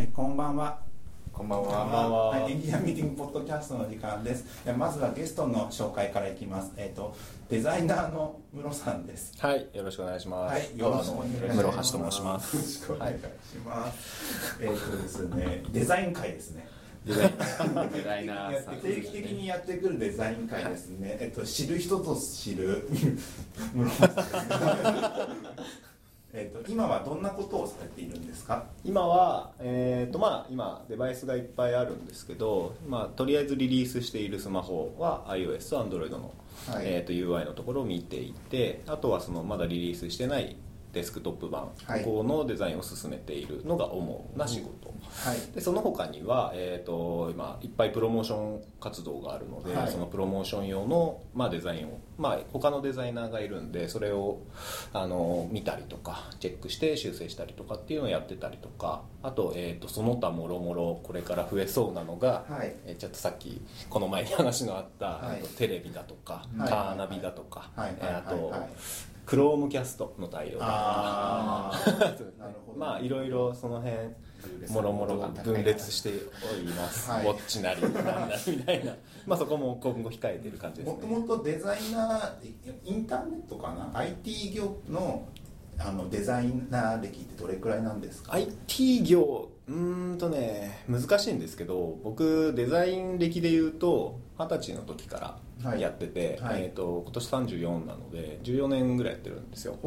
はい、こんばんは。こんばんこんばんは。ははい、エンジニアミーティングポッドキャストの時間です。えまずはゲストの紹介からいきます。えっ、とデザイナーの室さんです。はい、よろしくお願いします。はい、よろしくお願いします。室橋と申します。よろしくお願いします。えっ、とですね、デザイン会ですね。デザイン。デザイナーさん定期的にやってくるデザイン会ですね。えっと知る人ぞ知る室さんです。えっと今はどんなことをされているんですか？今は、えーとまあ、今デバイスがいっぱいあるんですけど、まあ、とりあえずリリースしているスマホは iOS と Android の、はいえー、と UI のところを見ていてあとはそのまだリリースしてないデスクトップ版、はい。ここのデザインを進めているのが主な仕事、はい。でその他には、えー、と今いっぱいプロモーション活動があるので、はい。そのプロモーション用の、まあ、デザインを、まあ、他のデザイナーがいるんでそれをあの見たりとかチェックして修正したりとかっていうのをやってたりとかあと,、えー、とその他もろもろこれから増えそうなのが、はい。えーちょっとさっきこの前に話のあった、はい。テレビだとか、はい。カーナビだとか、はい。えーあと、クロームキャストの対応だとか。まあいろいろその辺もろもろ分裂しております、はい。ウォッチなりなんなりみたいな。まあそこも今後控えてる感じですもとねもとデザイナーインターネットかな？IT 業のあのデザイナー歴ってどれくらいなんですか？IT 業うーんとね難しいんですけど僕デザイン歴で言うと二十歳の時からやってて、はい。はいえー、と今年34なので14年ぐらいやってるんですよ。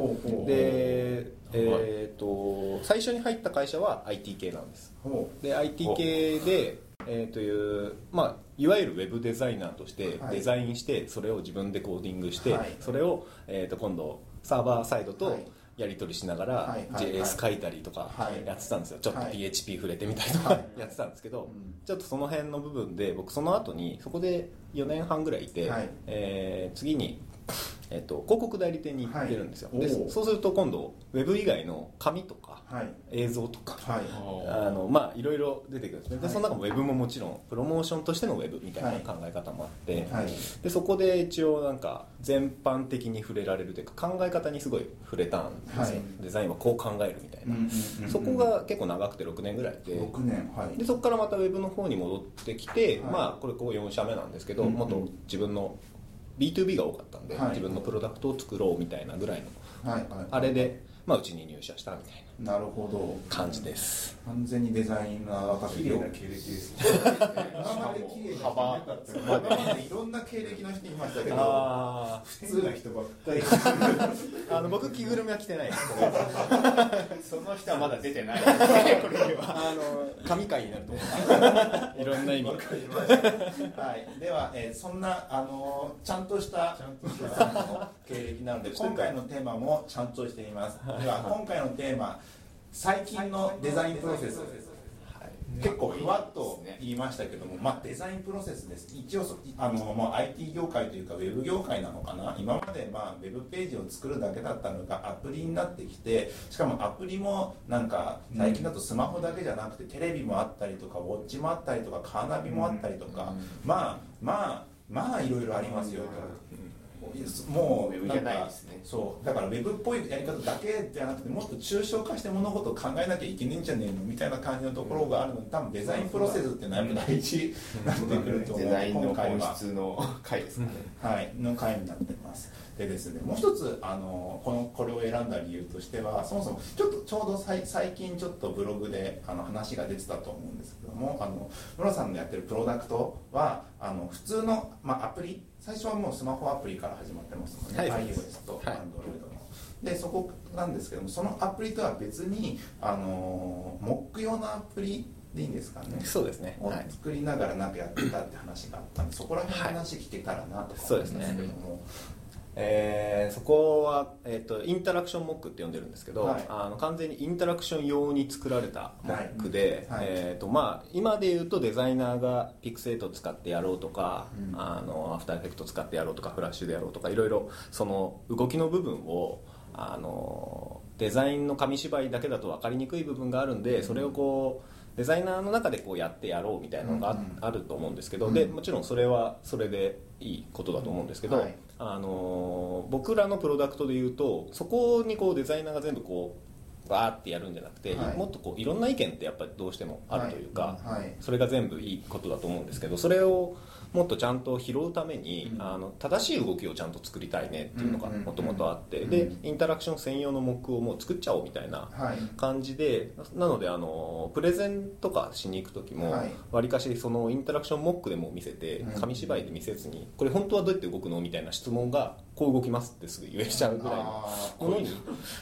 で、えー、と最初に入った会社は IT 系なんです。ほで IT 系で、えー、という、まあ、いわゆるウェブデザイナーとしてはい。デザインしてそれを自分でコーディングして、はい。それを、えー、と今度サーバーサイドとはいやり取りしながら、JS 書いたりとかはい。やってたんですよ。ちょっとはい。PHP 触れてみたりとかはい。やってたんですけど、うん。ちょっとその辺の部分で僕その後にそこで4年半ぐらいいて、はい。えー次に、えー、と広告代理店に行ってるんですよ、でそうすると今度ウェブ以外の紙とかはい映像とか。はい。あのまあいろいろ出てくるんですね、ではい。その中もウェブももちろんプロモーションとしてのウェブみたいな考え方もあって、はい。でそこで一応なんか全般的に触れられるというか考え方にすごい触れたんですよ、はい。デザインはこう考えるみたいな、そこが結構長くて6年ぐらいで。6年。はい。でそこからまたウェブの方に戻ってきて、はい。まあこれここ4社目なんですけど、もっと自分の B2B が多かったんで、はい。自分のプロダクトを作ろうみたいなぐらいのあれで、まあ、うちに入社したみたいなるほど。な感じです。完全にデザイナーだ綺麗な経歴ですね。今まで綺麗な人いなかった。今までいろんな経歴の人いましたけどあ普通な人ばっかり。あの僕着ぐるみは着てないです その人はまだ出てない。あの神回になると思う。いろんな意味はい、では、えーそんなあのちゃんとしたさんの経歴なので今回の。テーマもちゃんとしています。では今回のテーマ最近のデザインプロセス。結構ふわっと言いましたけども、まあ、デザインプロセスです。一応そあの、まあ、IT 業界というかウェブ業界なのかな。今まで、まあ、ウェブページを作るだけだったのがアプリになってきてしかもアプリもなんか最近だとスマホだけじゃなくてテレビもあったりとかウォッチもあったりとかカーナビもあったりとか、まあまあまあいろいろありますよ。と。もうウェブじゃないですねそうだからウェブっぽいやり方だけじゃなくてもっと抽象化して物事を考えなきゃいけないんじゃねえのみたいな感じのところがあるので多分デザインプロセスっていうのはやっぱ大事になってくると思うデザインの本質の回ですかね。はい、の回になってます。でですね、もう一つあのこのこれを選んだ理由としては、そもそもちょっとちょうどさい最近ちょっとブログであの話が出てたと思うんですけども、あの室さんのやってるプロダクトはあの普通のまあアプリ、最初はもうスマホアプリから始まってますもんね、はい。iOS とはい。Android の。でそこなんですけども、そのアプリとは別にあのモック用のアプリでいいんですかね。そうですね。をはい。作りながらなんかやってたって話があったんでそこら辺の話聞けたらなとかそうですね思うんですけども、えーそこは、えー、とインタラクションモックって呼んでるんですけど、はい。あの完全にインタラクション用に作られたモックで、はい。はい。えーとまあ、今で言うとデザイナーがピクセートを使ってやろうとか、うん。あのアフターエフェクト使ってやろうとかフラッシュでやろうとかいろいろその動きの部分をあのデザインの紙芝居だけだと分かりにくい部分があるんでそれをこうデザイナーの中でこうやってやろうみたいなのがあると思うんですけど、うん。でもちろんそれはそれでいいことだと思うんですけど、はい。あの僕らのプロダクトでいうとそこにこうデザイナーが全部こうバーってやるんじゃなくて、はい。もっとこういろんな意見ってやっぱりどうしてもあるというか、はい。はい。それが全部いいことだと思うんですけどそれをもっとちゃんと拾うために、うん。あの正しい動きをちゃんと作りたいねっていうのがうんもともとあって、うん。でインタラクション専用のモックをもう作っちゃおうみたいなはい。感じでなのであのプレゼンとかしに行く時もはい。わりかしそのインタラクションモックでも見せてうん。紙芝居で見せずにこれ本当はどうやって動くのみたいな質問がこう動きますってすぐ言えちゃうぐらいのものに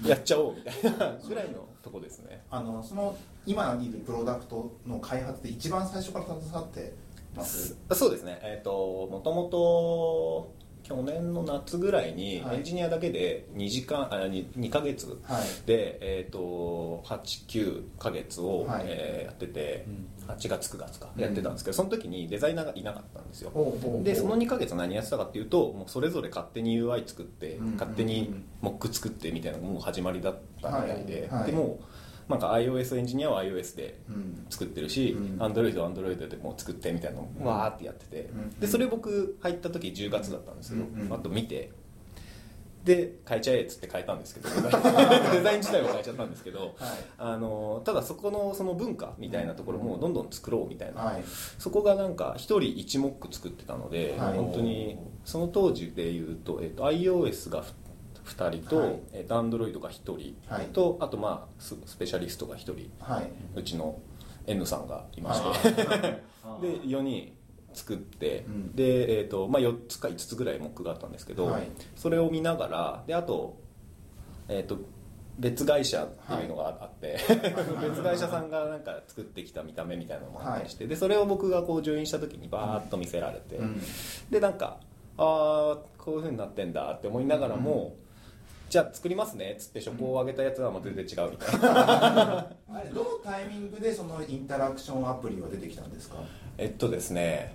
やっちゃおうみたいなぐらいのとこですね。あのその今いるプロダクトの開発で一番最初から携わってます。そうですね。えっ、ともともと去年の夏ぐらいにはい。エンジニアだけで2時間あ 2, 2ヶ月はい。で、えー、と89ヶ月を、はい。えーやってて、8月9月かうん。やってたんですけど、その時にデザイナーがいなかったんですよ。ほうほうほう。でその2ヶ月何やってたかっていうともうそれぞれ勝手に UI 作って、うん。勝手にモック作ってみたいなのがもう始まりだったみたいで、はい。はい。でもうなんか iOS エンジニアは iOS でうん。作ってるし、うん。Android は Android でもう作ってみたいなのをわーってやってて、うん。でそれ僕入った時10月だったんですけど、うん。うん。あと見てで変えちゃえっつって変えたんですけど デザイン自体は変えちゃったんですけどはい。あのただそこのその文化みたいなところもどんどん作ろうみたいな、はい。そこがなんか1人1モック作ってたので、はい。本当にその当時でいうと,、えっと iOS が2人と,、はい。えっと Android が1人はい。と、あとまあススペシャリストが1人。はい。うちの N さんがいまして、はい で4人作って、うん。で、えーとまあ、4つか5つぐらいモックがあったんですけど、はい。それを見ながらであと,、えー、と別会社っていうのがあって、別会社さんがなんか作ってきた見た目みたいなのもあったりして、でそれを僕がこうジョインした時にバーッと見せられて、うん。でなんかああこういうふうになってんだって思いながらも、じゃあ作りますねっつって初稿を上げたやつはもう全然違うみたいな。あれどのタイミングでそのインタラクションアプリは出てきたんですか？えっとですね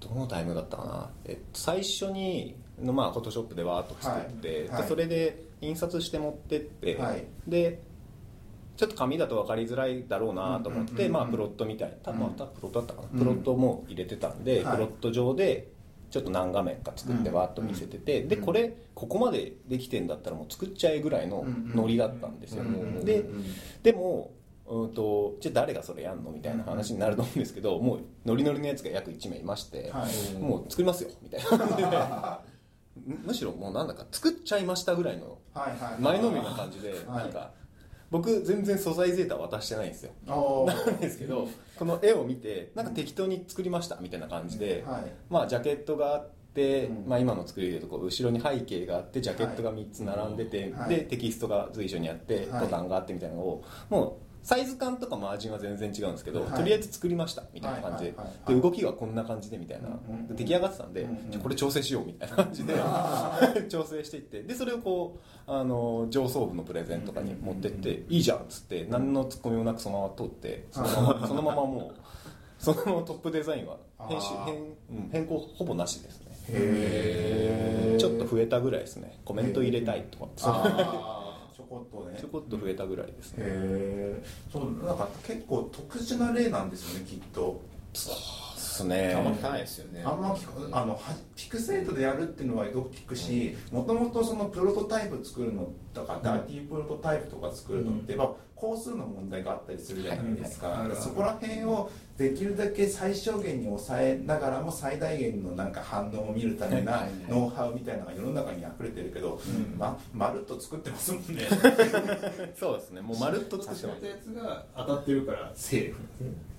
どのタイムだったかな、えっと、最初にのまあフォトショップでわーっと作って、はい。はい。でそれで印刷して持ってって、はい。でちょっと紙だと分かりづらいだろうなと思って、まあ、プロットみたい。なうん。またプロットだったかな、うんプロットも入れてたんで、はい。プロット上でちょっと何画面か作ってうんわーっと見せてて、でうん。これここまでできてんだったらもう作っちゃえぐらいのノリだったんですよ、ででもうんとじゃあ誰がそれやんのみたいな話になると思うんですけど、もうノリノリのやつが約1名いまして、はい。もう作りますよみたいな。感じでむむしろもうなんだか作っちゃいましたぐらいの前のめりな感じで、はい。なんか僕全然素材データ渡してないんですよ。なんですけどこの絵を見てなんか適当に作りましたみたいな感じで、はい。まあジャケットがあって、うん。まあ、今の作りでいうとこう後ろに背景があってジャケットが3つ並んでて、はい。でテキストが随所にあって、はい。ボタンがあってみたいなのをもうサイズ感とかマージンは全然違うんですけど、はい。とりあえず作りましたみたいな感じで,、動きはこんな感じでみたいな、で出来上がってたんで、うんうんじゃあこれ調整しようみたいな感じで。調整していって。でそれをこうあの上層部のプレゼンとかに持ってって、いいじゃんっつって何のツッコミもなくそのまま通ってそのまま そのままもうそのままトップデザインは編集変,、うん、変更ほぼなしですね。ちょっと増えたぐらいですね。コメント入れたいとかこっとね。ちょこっと増えたぐらいですね。へえそうなんか結構特殊な例なんですよねきっと。ですね。あんま聞かないですよね。あんま聞くあのはピクセートでやるっていうのはよく聞くしもともとそのプロトタイプ作るのとか、ダーティープロトタイプとか作るのって、まあ工数の問題があったりするじゃないですか,、はいはいそこら辺をできるだけ最小限に抑えながらも最大限のなんか反応を見るためなノウハウみたいなのが世の中に溢れてるけど、うん。ままるっと作ってますもんね。そうですね。もうまるっと作ってますやつが当たってるからセー。フ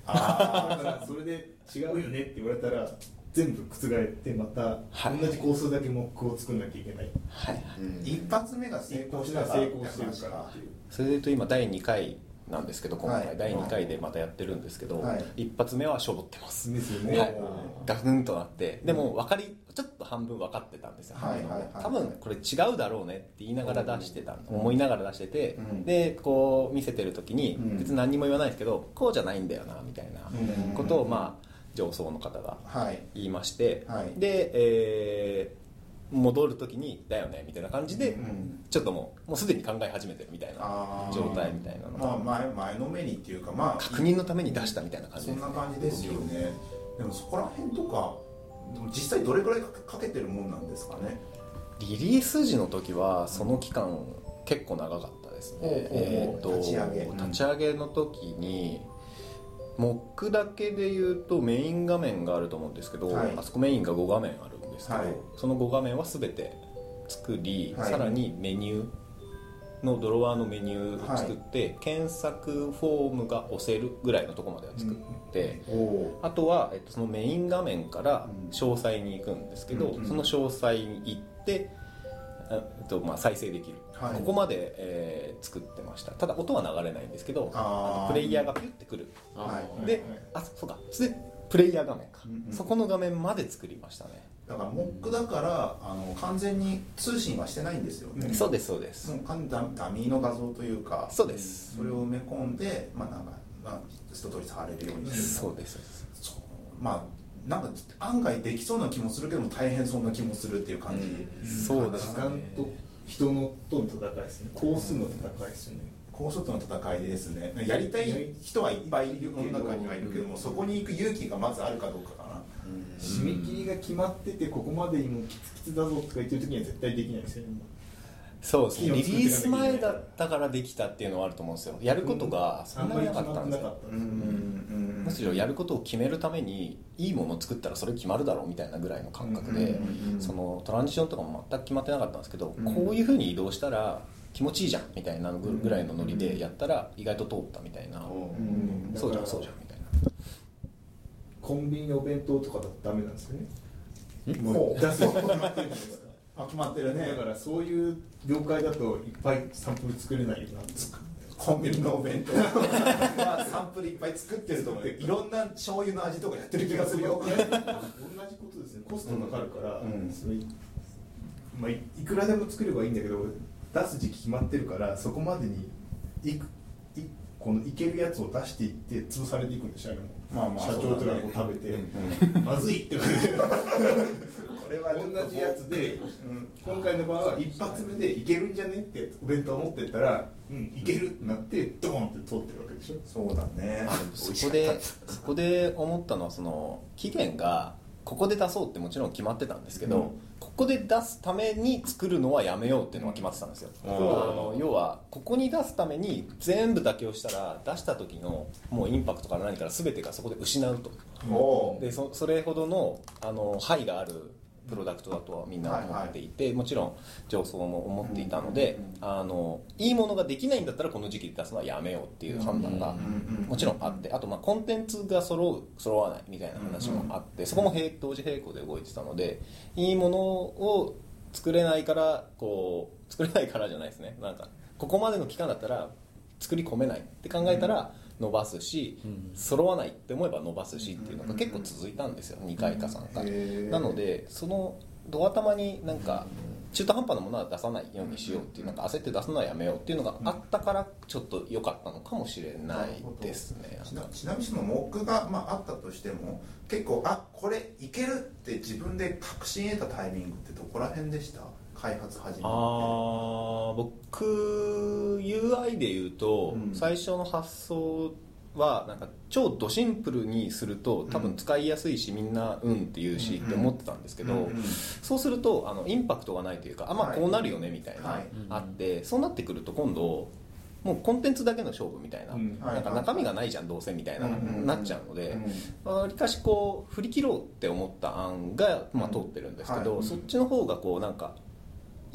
あだからそれで違うよねって言われたら全部覆ってまたはい。同じ工数だけモックを作んなきゃいけない。はいうん。一発目が成功したら成功してるからっていうそれでいうと今第2回なんですけど今回、はい。第2回でまたやってるんですけど、はい。一発目はしょぼってます。ですよね、はい。ガクンとなって。でも分かりちょっと半分分かってたんですよ、はいはいはい。多分これ違うだろうねって言いながら出してた、思いながら出してて、うん。でこう見せてる時に、うん。別に何にも言わないですけどこうじゃないんだよなみたいなうん。ことをまあ上層の方がはい。言いまして、はい。で、えー戻る時に「だよね」みたいな感じで、うん。ちょっともうもうすでに考え始めてるみたいな状態みたいなのが、まあ前前のめりっていうかまあ確認のために出したみたいな感じそんですねな感じですよね。でもそこら辺とか実際どれぐらいかかけてるもんなんですかね。リリース時の時はその期間結構長かったですね。えーと立ち上げ。立ち上げの時にモックだけで言うとメイン画面があると思うんですけど、はい。あそこメインが5画面あるんですけど、はい。その5画面は全て作り、はい。さらにメニューのドロワーのメニューを作って、検索フォームが押せるぐらいのところまでは作って、おおあとは、えっと、そのメイン画面から詳細に行くんですけど、うんその詳細に行って、あえっとまあ、再生できる、はい。ここまで、えー作ってました。ただ音は流れないんですけどあー。プレイヤーがピュッてくる。はい。であそうか。でプレイヤー画面か、うんうん。そこの画面まで作りましたね、だからモックだからあの完全に通信はしてないんですよね、そうですそうです、もう完全にダミーの画像というかそうです、それを埋め込んで、まあなんか、まあ、一通り触れるようにしてる。そうですそうです。そう。まあなんか案外できそうな気もするけども大変そうな気もするっていう感じ、そうです時間と人のとの戦いですね。工数の戦いですよね。高速の戦いですね。やりたい人はいっぱいいる世の中にはいるけどもそこに行く勇気がまずあるかどうかかな締め切りが決まっててここまでにもうキツキツだぞとか言ってる時には絶対できないですよね。そうですね。リリース前だったからできたっていうのはあると思うんですよ。やることがそんなになかったんですよ。うんうんむしろやることを決めるためにいいものを作ったらそれ決まるだろうみたいなぐらいの感覚でうんうんうんうん。そのトランジションとかも全く決まってなかったんですけど、うんこういうふうに移動したら気持ちいいじゃんみたいなぐぐらいのノリでやったら意外と通ったみたいな、うんそうじゃんそうじゃんコンビニのお弁当とかだとダメなんですよね。もほうう。出す。の決まってるじゃないですかあ決まってるね。だからそういう業界だといっぱいサンプル作れないよなってコンビニのお弁当。まあサンプルいっぱい作ってると思う。いろんな醤油の味とかやってる気がするよ。同じことですね。コストかかるから、うん。それまあ、いいくらでも作ればいいんだけど出す時期決まってるからそこまでにいくいこのいけるやつを出していって潰されていくんでしょあれも、まあまあ社長とかがこう食べて、うまずいって言われて。これは同じやつでうん。今回の場合は一発目でいけるんじゃねってお弁当持ってったらうんいけるってなってドーンって通ってるわけでしょ。そうだね。そこでそこで思ったのはその期限がここで出そうってもちろん決まってたんですけど、うんここで出すために作るのはやめようっていうのは決まってたんですよ、うん。あの要はここに出すために全部妥協したら出した時のもうインパクトから何から全てがそこで失うと。おでそそれほどのあの配があるプロダクトだとはみんな思っていて、もちろん上層も思っていたので、あのいいものができないんだったらこの時期で出すのはやめようっていう判断がもちろんあってあとまあコンテンツが揃う揃わないみたいな話もあってそこも並同時並行で動いてたのでいいものを作れないからこう作れないからじゃないですね。なんかここまでの期間だったら作り込めないって考えたら伸ばすし揃わないって思えば伸ばすしっていうのが結構続いたんですよ2回か3回なのでそのドア玉になんか中途半端なものは出さないようにしようっていうなんか焦って出すのはやめようっていうのがあったからちょっと良かったのかもしれないですね。ちなちなみにそのモックが、まあ、あったとしても結構あこれいけるって自分で確信得たタイミングってどこら辺でした？開発始めて。あー僕 UI で言うと、うん。最初の発想はなんか超ドシンプルにすると多分使いやすいし、みんなうんって言うしって思ってたんですけど、うんうんそうするとあのインパクトがないというかあまあはい。こうなるよねみたいな、はい。あってそうなってくると今度もうコンテンツだけの勝負みたいな,、うん。なんか中身がないじゃんどうせみたいな、うんうんうんなっちゃうので、うん。わりかしこう振り切ろうって思った案が、まあ、通ってるんですけど、はい。そっちの方がこうなんか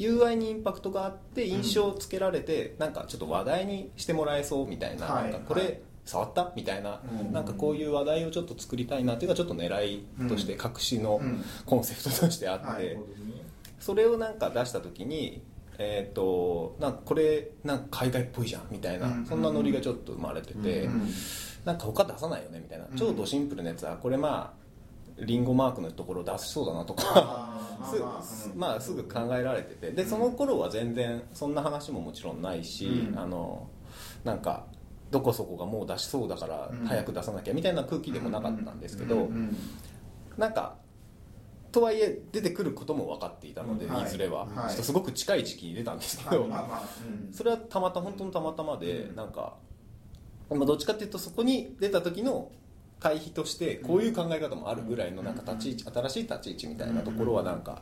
UI にインパクトがあって印象をつけられて、なんかちょっと話題にしてもらえそうみたいな,、はい。なんかこれ、はい。触ったみたいな、うん。なんかこういう話題をちょっと作りたいなっていうのがちょっと狙いとして、うん。隠しのうん。コンセプトとしてあって、はいそれをなんか出した時にえー、となんかこれなんか海外っぽいじゃんみたいな、うん。そんなノリがちょっと生まれてて、うん。なんか他出さないよねみたいな、うん。超ドシンプルなやつはこれまあリンゴマークのところ出しそうだなとかまあすぐ考えられてて。でその頃は全然そんな話ももちろんないし、うん。あのなんかどこそこがもう出しそうだからうん。早く出さなきゃみたいな空気でもなかったんですけど、うんうんなんかとはいえ出てくることも分かっていたので、うんはい。い、ずれは、はい。ちょっとすごく近い時期に出たんですけど、それはたまたま本当にたまたまで、うん。なんか、まあ、どっちかっていうとそこに出た時の対比としてこういう考え方もあるぐらいのなんか立ち位置新しい立ち位置みたいなところはなんか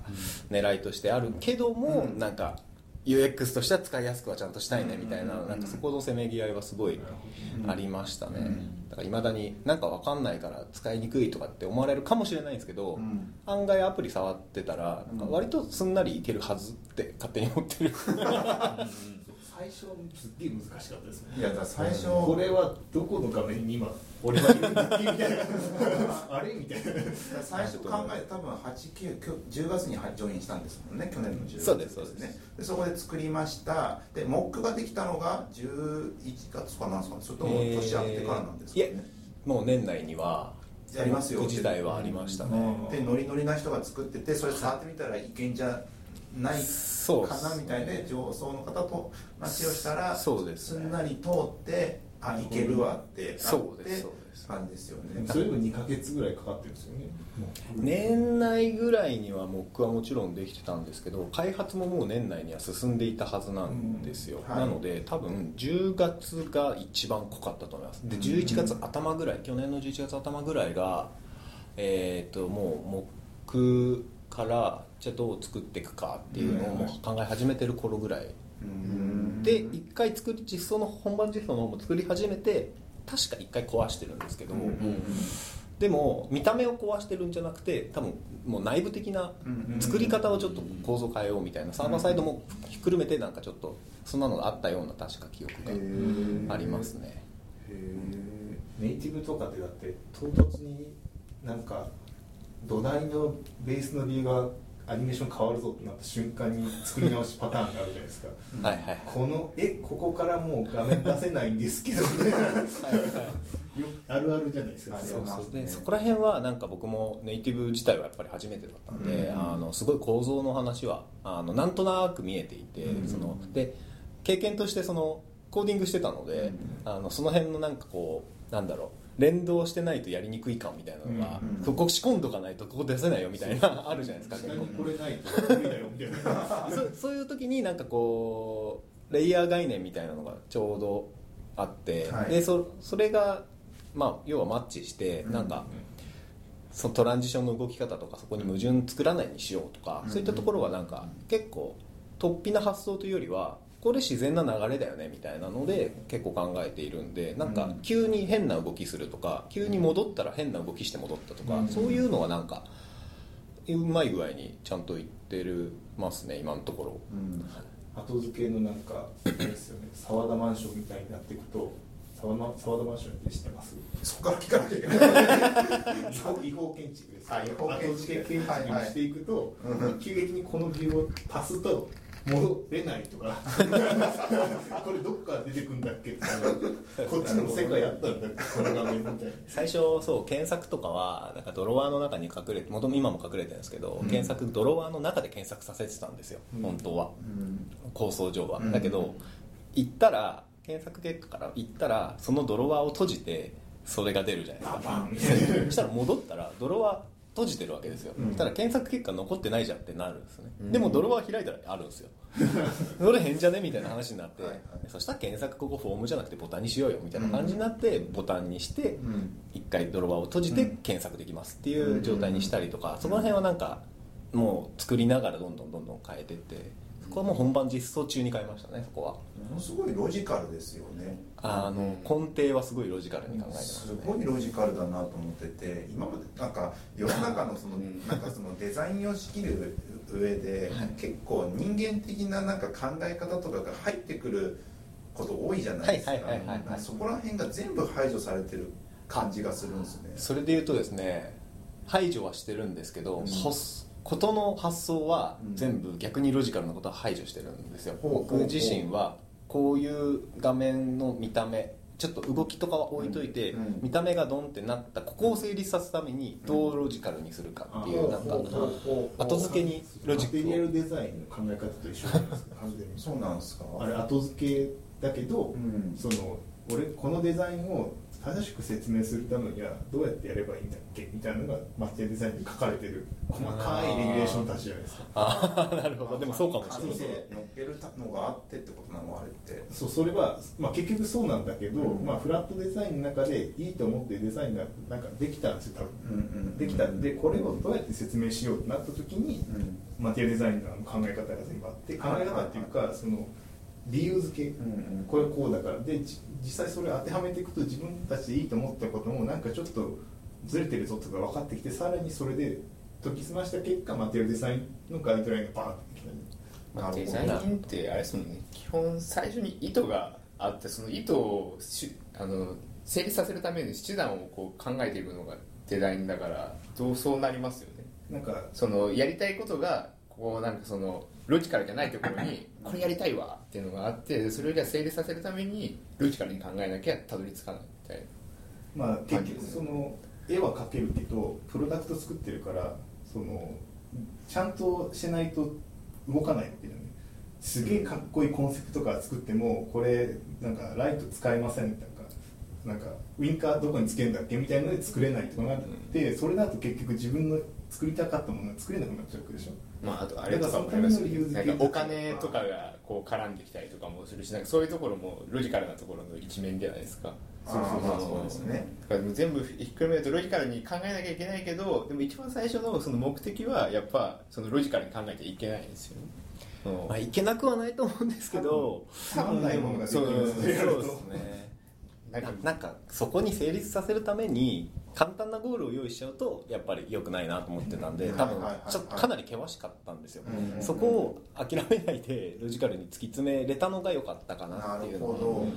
狙いとしてあるけども、うん。なんか UX としては使いやすくはちゃんとしたいねみたいななんかそこのせめぎ合いはすごいありましたね。だからいまだになんかわかんないから使いにくいとかって思われるかもしれないんですけど、うん。案外アプリ触ってたらなんか割とすんなりいけるはずって勝手に思ってる最初すっげえ難しかったですね。いやだ最初。これはどこの画面に今俺がいるんだっけみたいなあれ？みたいな。最初考え多分8 9 10月にジョインしたんですもんね去年の10月そうですそうです。ねでそこで作りました。でモックができたのが11月かなんですかね。それとも年明けてからなんですかいえね、もう年内にはやりますよ。自体はありましたね、うん。でノリノリな人が作っててそれ触ってみたらいけんじゃないそうかなみたいで上層の方と話をしたらそうです。ねんなり通ってあいけるわってなってそうですそうです。感じですよね。それでも2か月ぐらいかかってるんですよね。年内ぐらいにはモックはもちろんできてたんですけど開発ももう年内には進んでいたはずなんですよ、うん。はい。なので多分10月が一番濃かったと思います。で11月頭ぐらい去年の11月頭ぐらいがえっ、ともうモックからじゃあどう作っていくかっていうのを考え始めてる頃ぐらい。うん。で一回作り実装の本番実装の方も作り始めて確か一回壊してるんですけど、でも見た目を壊してるんじゃなくて多分もう内部的な作り方をちょっと構造変えようみたいなサーバーサイドもひっくるめてなんかちょっとそんなのがあったような確か記憶がありますね。ネイティブとかってだって唐突になんか土台のベースの理由がアニメーション変わるぞってなった瞬間に作り直しパターンがあるじゃないですか。はいはいはい。このえここからもう画面出せないんですけどみたいなあるあるじゃないですか。あそうそう。でそこら辺はなんか僕もネイティブ自体はやっぱり初めてだったんで、うん。あのすごい構造の話はあのなんとなく見えていて、うん。そので経験としてそのコーディングしてたので、あのその辺のなんかこうなんだろう連動してないとやりにくい感みたいなのが、うんここ仕込んどかないとここ出せないよみたいなあるじゃないですか下結構。にこれないと無理だよみたいな。そ そういう時になんかこうレイヤー概念みたいなのがちょうどあって、はい。でそそれが、まあ、要はマッチしてなんか、そのトランジションの動き方とかそこに矛盾作らないにしようとか、うん。そういったところはなんか結構突飛な発想というよりはこれ自然な流れだよねみたいなので結構考えているんでなんか急に変な動きするとか急に戻ったら変な動きして戻ったとか、うん。そういうのはなんかうまい具合にちゃんといってるますね今のところ。うん。後付けのなんかですよね 沢田マンションみたいになっていくと沢田沢田マンションって知ってます？そこから聞かなきゃいけない。違法建築です。あ違法建築。後付け建築にしていくと、はいはい。急激にこのビューを足すと戻れないとか。これどっから出てくんだっけこっちの世界あったんだっけこの画面みたいな。最初そう検索とかはなんかドロワーの中に隠れて元々今も隠れてるんですけど、検索ドロワーの中で検索させてたんですよ、うん。本当は。うん。構想上は、うんだけど行ったら検索結果から行ったらそのドロワーを閉じてそれが出るじゃないですか。そしたら戻ったらドロワー閉じてるわけですよ、うん。たら検索結果残ってないじゃんってなるんですね、うん。でもドロワー開いたらあるんですよ。それ変じゃねみたいな話になって、はいはい。そしたら検索ここフォームじゃなくてボタンにしようよみたいな感じになって、ボタンにして、うん。一回ドロワーを閉じて検索できますっていう状態にしたりとか、そこら辺はなんかもう作りながらどんどんどんどん変えてってそこはもう本番実装中に変えましたねそこは。ものすごいロジカルですよねあの根底はすごいロジカルに考えてますすねごいロジカルだなと思ってて今までなんか世の中のそのなんかそのデザインを仕切る上で結構人間的ななんか考え方とかが入ってくること多いじゃないですか。そこら辺が全部排除されてる感じがするんですね。それで言うとですね排除はしてるんですけど、うん。ほことの発想はうん全部逆にロジカルなことは排除してるんですよ、僕自身はこういう画面の見た目ちょっと動きとかは置いといて、うんうん。見た目がドンってなったここを成立させるためにどうロジカルにするかっていう、なんか後付けにロジック。をマテリアルデザインの考え方と一緒ないですか？完全に。そうなんですか？あれ後付けだけど、うん。その俺このデザインを正しく説明するためにはどうやってやればいいんだっけみたいなのがマテリアルデザインに書かれてる細かいレギュレーションたちじゃないですか。ああなるほど。でもそうかもしれない。紙で乗っけるのがあってってことなのあれって。そうそれは、まあ、結局そうなんだけど、うん。まあ、フラットデザインの中でいいと思ってるデザインがなんかできたんですよ多分、うんうんできたんでこれをどうやって説明しようってなった時に、うん。マテリアルデザインの考え方が全部あって考え方っていうか、その理由付け、うんうん。これこうだから。でじ実際それを当てはめていくと自分たちでいいと思ったこともなんかちょっとずれてるぞとか分かってきてさらにそれで研ぎ澄ました結果マテリアルデザインのガイドラインがバーンってきたり。まあ、デザインってあれですもんね。基本最初に意図があってその意図をしあの成立させるために手段をこう考えていくのがデザインだからどうそうなりますよね。なんかそのやりたいことがこうなんかそのロジカルじゃないところにこれやりたいわっていうのがあってでそれをじゃあ成立させるためにロジカルに考えなきゃたどり着かないみたいな。まあ結局その絵は描けるけどプロダクト作ってるからそのちゃんとしないと動かないわけだよね。すげえかっこいいコンセプトカー作ってもこれなんかライト使えませんみたいななんかウインカーどこにつけるんだっけみたいなので作れないとかなって、それだと結局自分の作りたかったものが作れなくなっちゃうわけでしょまあ、あとあれとかもありますよね。なんかお金とかがこう絡んできたりとかもするしなんかそういうところもロジカルなところの一面じゃないですか。そうそうそうそうですね。だから全部ひっくるめるとロジカルに考えなきゃいけないけどでも一番最初のその目的はやっぱそのロジカルに考えていけないんですよね。うん。まあいけなくはないと思うんですけどつまんないものができそうるんですねやると。そうですね。なんかなんかそこに成立させるために簡単なゴールを用意しちゃうとやっぱり良くないなと思ってたんでうん。多分ちょっとかなり険しかったんですよ。そこを諦めないでロジカルに突き詰めれたのが良かったかななっていうのるほど。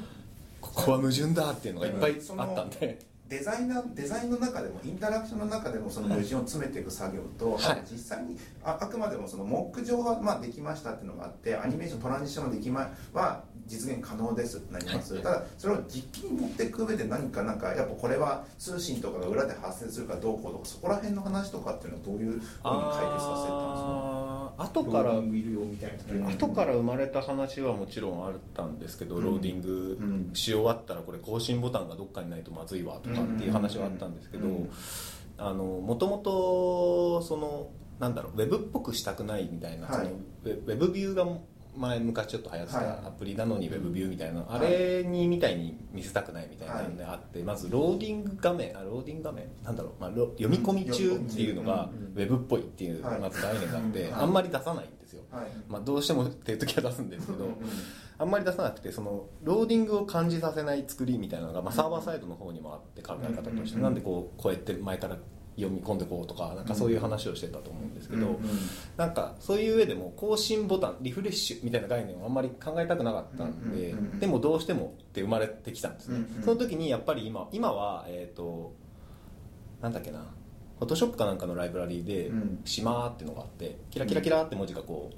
ここは矛盾だっていうのがいっぱいあったんで。デザイナーデザインの中でもインタラクションの中でもその矛盾を詰めていく作業と、はい。実際にああくまでもそのモック上はまあできましたっていうのがあってアニメーショントランジションのできまは実現可能ですってなります、ただそれを実機に持っていく上で何かなんかやっぱこれは通信とかが裏で発生するかどうこうとかそこら辺の話とかっていうのはどういうふうに解決させたんですか？後ロから後から生まれた話はもちろんあったんですけど、うん。ローディングうん。し終わったらこれ更新ボタンがどっかにないとまずいわとかっていう話はあったんですけどもともとそのなんだろうウェブっぽくしたくないみたいな、はい。そのウェブビューが前昔ちょっと流行ってはい。たアプリなのにウェブビューみたいな、あはい。れにみたいに見せたくないみたいなのであって、まずローディング画面あローディング画面なんだろう、まあ、ロ読み込み中っていうのがうんウェブっぽいっていうはい。まず概念があって、うんあんまり出さないんですよ、はい。まあ、どうしてもっていう時は出すんですけど、うんあんまり出さなくてそのローディングを感じさせない作りみたいなのが、まあ、サーバーサイドの方にもあって考え方として、うん。なんでこうこうやって前から読み込んでこうとかなんかそういう話をしてたと思うんですけど、うんなんかそういう上でも更新ボタンリフレッシュみたいな概念をあんまり考えたくなかったんで、うんうんうんでもどうしてもって生まれてきたんですね、うんうんその時にやっぱり今今はえっ、となんだっけなフォトショップかなんかのライブラリーでうん「しま」っていうのがあってキラキラキラって文字がこ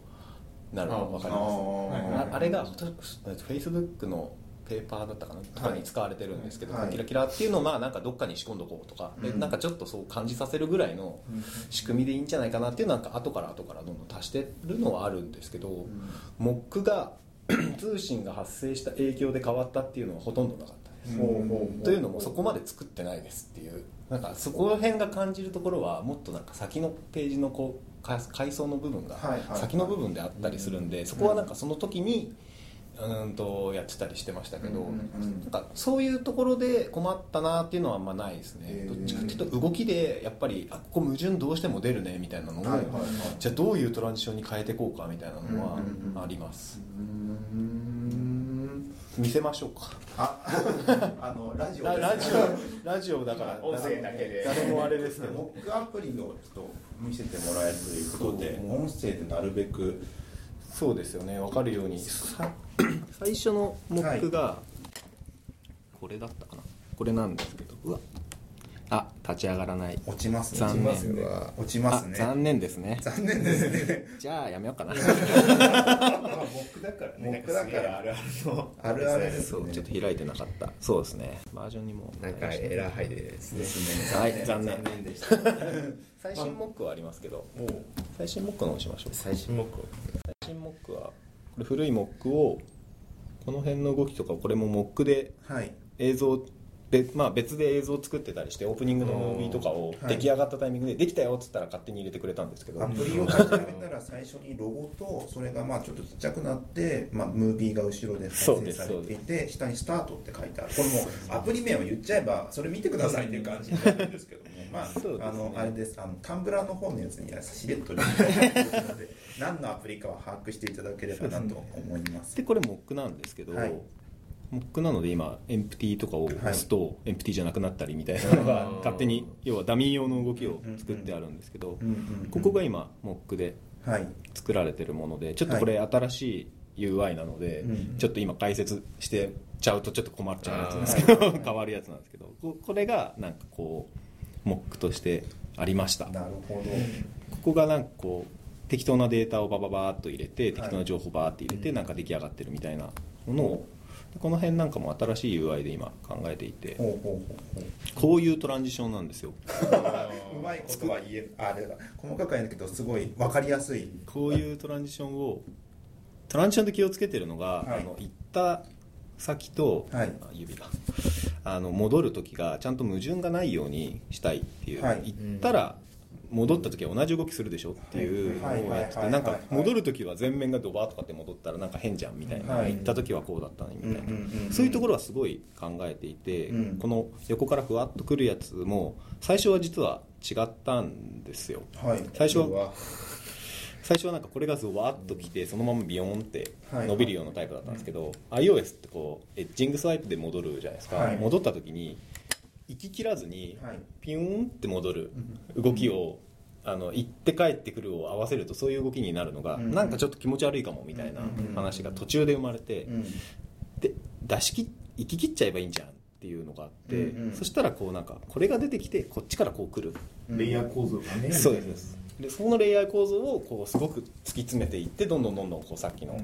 うなるの分かります？あああれがフェイスブックのペーパーだったかなとかに使われてるんですけど、はい。キラキラっていうのをまあなんかどっかに仕込んどこうとか、でうん。なんかちょっとそう感じさせるぐらいの仕組みでいいんじゃないかなっていうなんか後から後からどんどん足してるのはあるんですけど、モックが 通信が発生した影響で変わったっていうのはほとんどなかったです、というのもそこまで作ってないですっていう。なんかそこら辺が感じるところはもっとなんか先のページのこうか階層の部分が先の部分であったりするんでそこはなんかその時にうんとやってたりしてましたけど、うんうんうん。なんかそういうところで困ったなっていうのはあんまないですね、どっちかっていうと動きでやっぱりあここ矛盾どうしても出るねみたいなのを、じゃあどういうトランジションに変えていこうかみたいなのはうんうんうん。あります、うん見せましょうか。あ あのラジオラジオラジオだから 音声だけで。誰もあれですけど。モックアプリをちょっと見せてもらえるということで音声でなるべくそうですよね。分かるように。さ最初のモックがこれだったかな。これなんですけど。うわあ立ち上がらない。落ちますね。残念。落ちますね。落ちますね。あ残念ですね。残念ですね。じゃあやめようかな。まあ僕だからモね。ックだから。あるあるの。あるあるですね。そうちょっと開いてなかった。そうですね。バージョンにもなんかエラー入でですねですね。はい残念。残念でした。最新モックはありますけど。もう。最新モックのしましょう。最新目最新モックはこれ。古いモックをこの辺の動きとかこれもモックではい。映像でまあ、別で映像作ってたりしてオープニングのムービーとかをはい。出来上がったタイミングでできたよっつったら勝手に入れてくれたんですけど。アプリを立ち上げたら最初にロゴとそれがまあちょっとちっちゃくなって、まあ、ムービーが後ろで再生されていて下に「スタート」って書いてある。これもうアプリ名を言っちゃえばそれ見てくださいっていう感じになるんですけどもまああのあれです。あのタンブラーの方のやつにしれっとリので何のアプリかは把握していただければなと思います。でこれ Mock なんですけど、はいなので今エンプティとかを押すと、エンプティじゃなくなったりみたいなのがうん。勝手に要はダミー用の動きを作ってあるんですけど、ここが今 Mock ではい。作られてるものでちょっとこれ新しい UI なので、うんちょっと今解説してちゃうとちょっと困っちゃうやつなんですけど 変わるやつなんですけどここれがなんかこう Mock としてありました。なるほど。ここがなんかこう適当なデータをバババーっと入れて適当な情報バーって入れてなんか出来上がってるみたいなものをこの辺なんかも新しい UI で今考えていてこういうトランジションなんですよ。うまいことは言えあれだ。細かくは言うんだけどすごい分かりやすい。こういうトランジションをトランジションで気をつけてるのが、はい。あの行った先と、はい。あ指があの戻る時がちゃんと矛盾がないようにしたいっていう、はい。行ったら戻った時は同じ動きするでしょっていうのをやっててなんか戻る時は前面がドバーとかって戻ったらなんか変じゃんみたいな、はい。行った時はこうだったのにみたいな、そういうところはすごい考えていて、うん。この横からふわっとくるやつも最初は実は違ったんですよ。はい。最初は最初はなんかこれがゾワッときてそのままビヨーンってはい。伸びるようなタイプだったんですけど、iOS ってこうエッジングスワイプで戻るじゃないですか、はい。戻った時に行き切らずにはい。ピューンって戻る動きを、あの行って帰ってくるを合わせるとそういう動きになるのが、うん。なんかちょっと気持ち悪いかもみたいな話が途中で生まれて、うん。で出し切行き切っちゃえばいいんじゃんっていうのがあって、そしたらこうなんかこれが出てきてこっちからこう来る。レイヤー構造がね。そうですでそのレイヤー構造をこうすごく突き詰めていってどんどんどんどんこうさっきの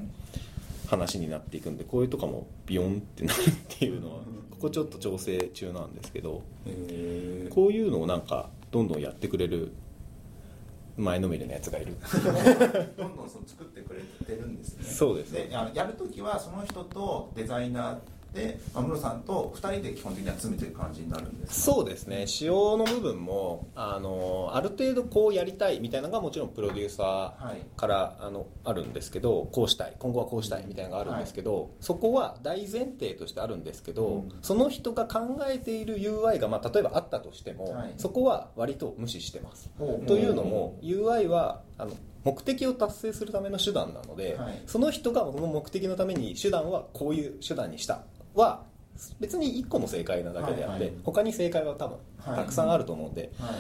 話になっていくんでこういうとかもビヨンってなるっていうのはここちょっと調整中なんですけどこういうのをなんかどんどんやってくれる前のめりのやつがいる。どんどんその作ってくれてるんですね。そうですね。やるときはその人とデザイナーで安室さんと2人で基本的に集めてる感じになるんですかそうですね。仕様の部分もあのある程度こうやりたいみたいなのがもちろんプロデューサはい。ーからあのあるんですけどこうしたい今後はこうしたいみたいなのがあるんですけど、そこは大前提としてあるんですけど、うん。その人が考えている UI が、まあ、例えばあったとしても、はい。そこは割と無視してます。というのも UI はあの目的を達成するための手段なので、はい。その人がその目的のために手段はこういう手段にしたは別に1個の正解なだけであって、はいはい。他に正解は多分はい。たくさんあると思うんで、はい。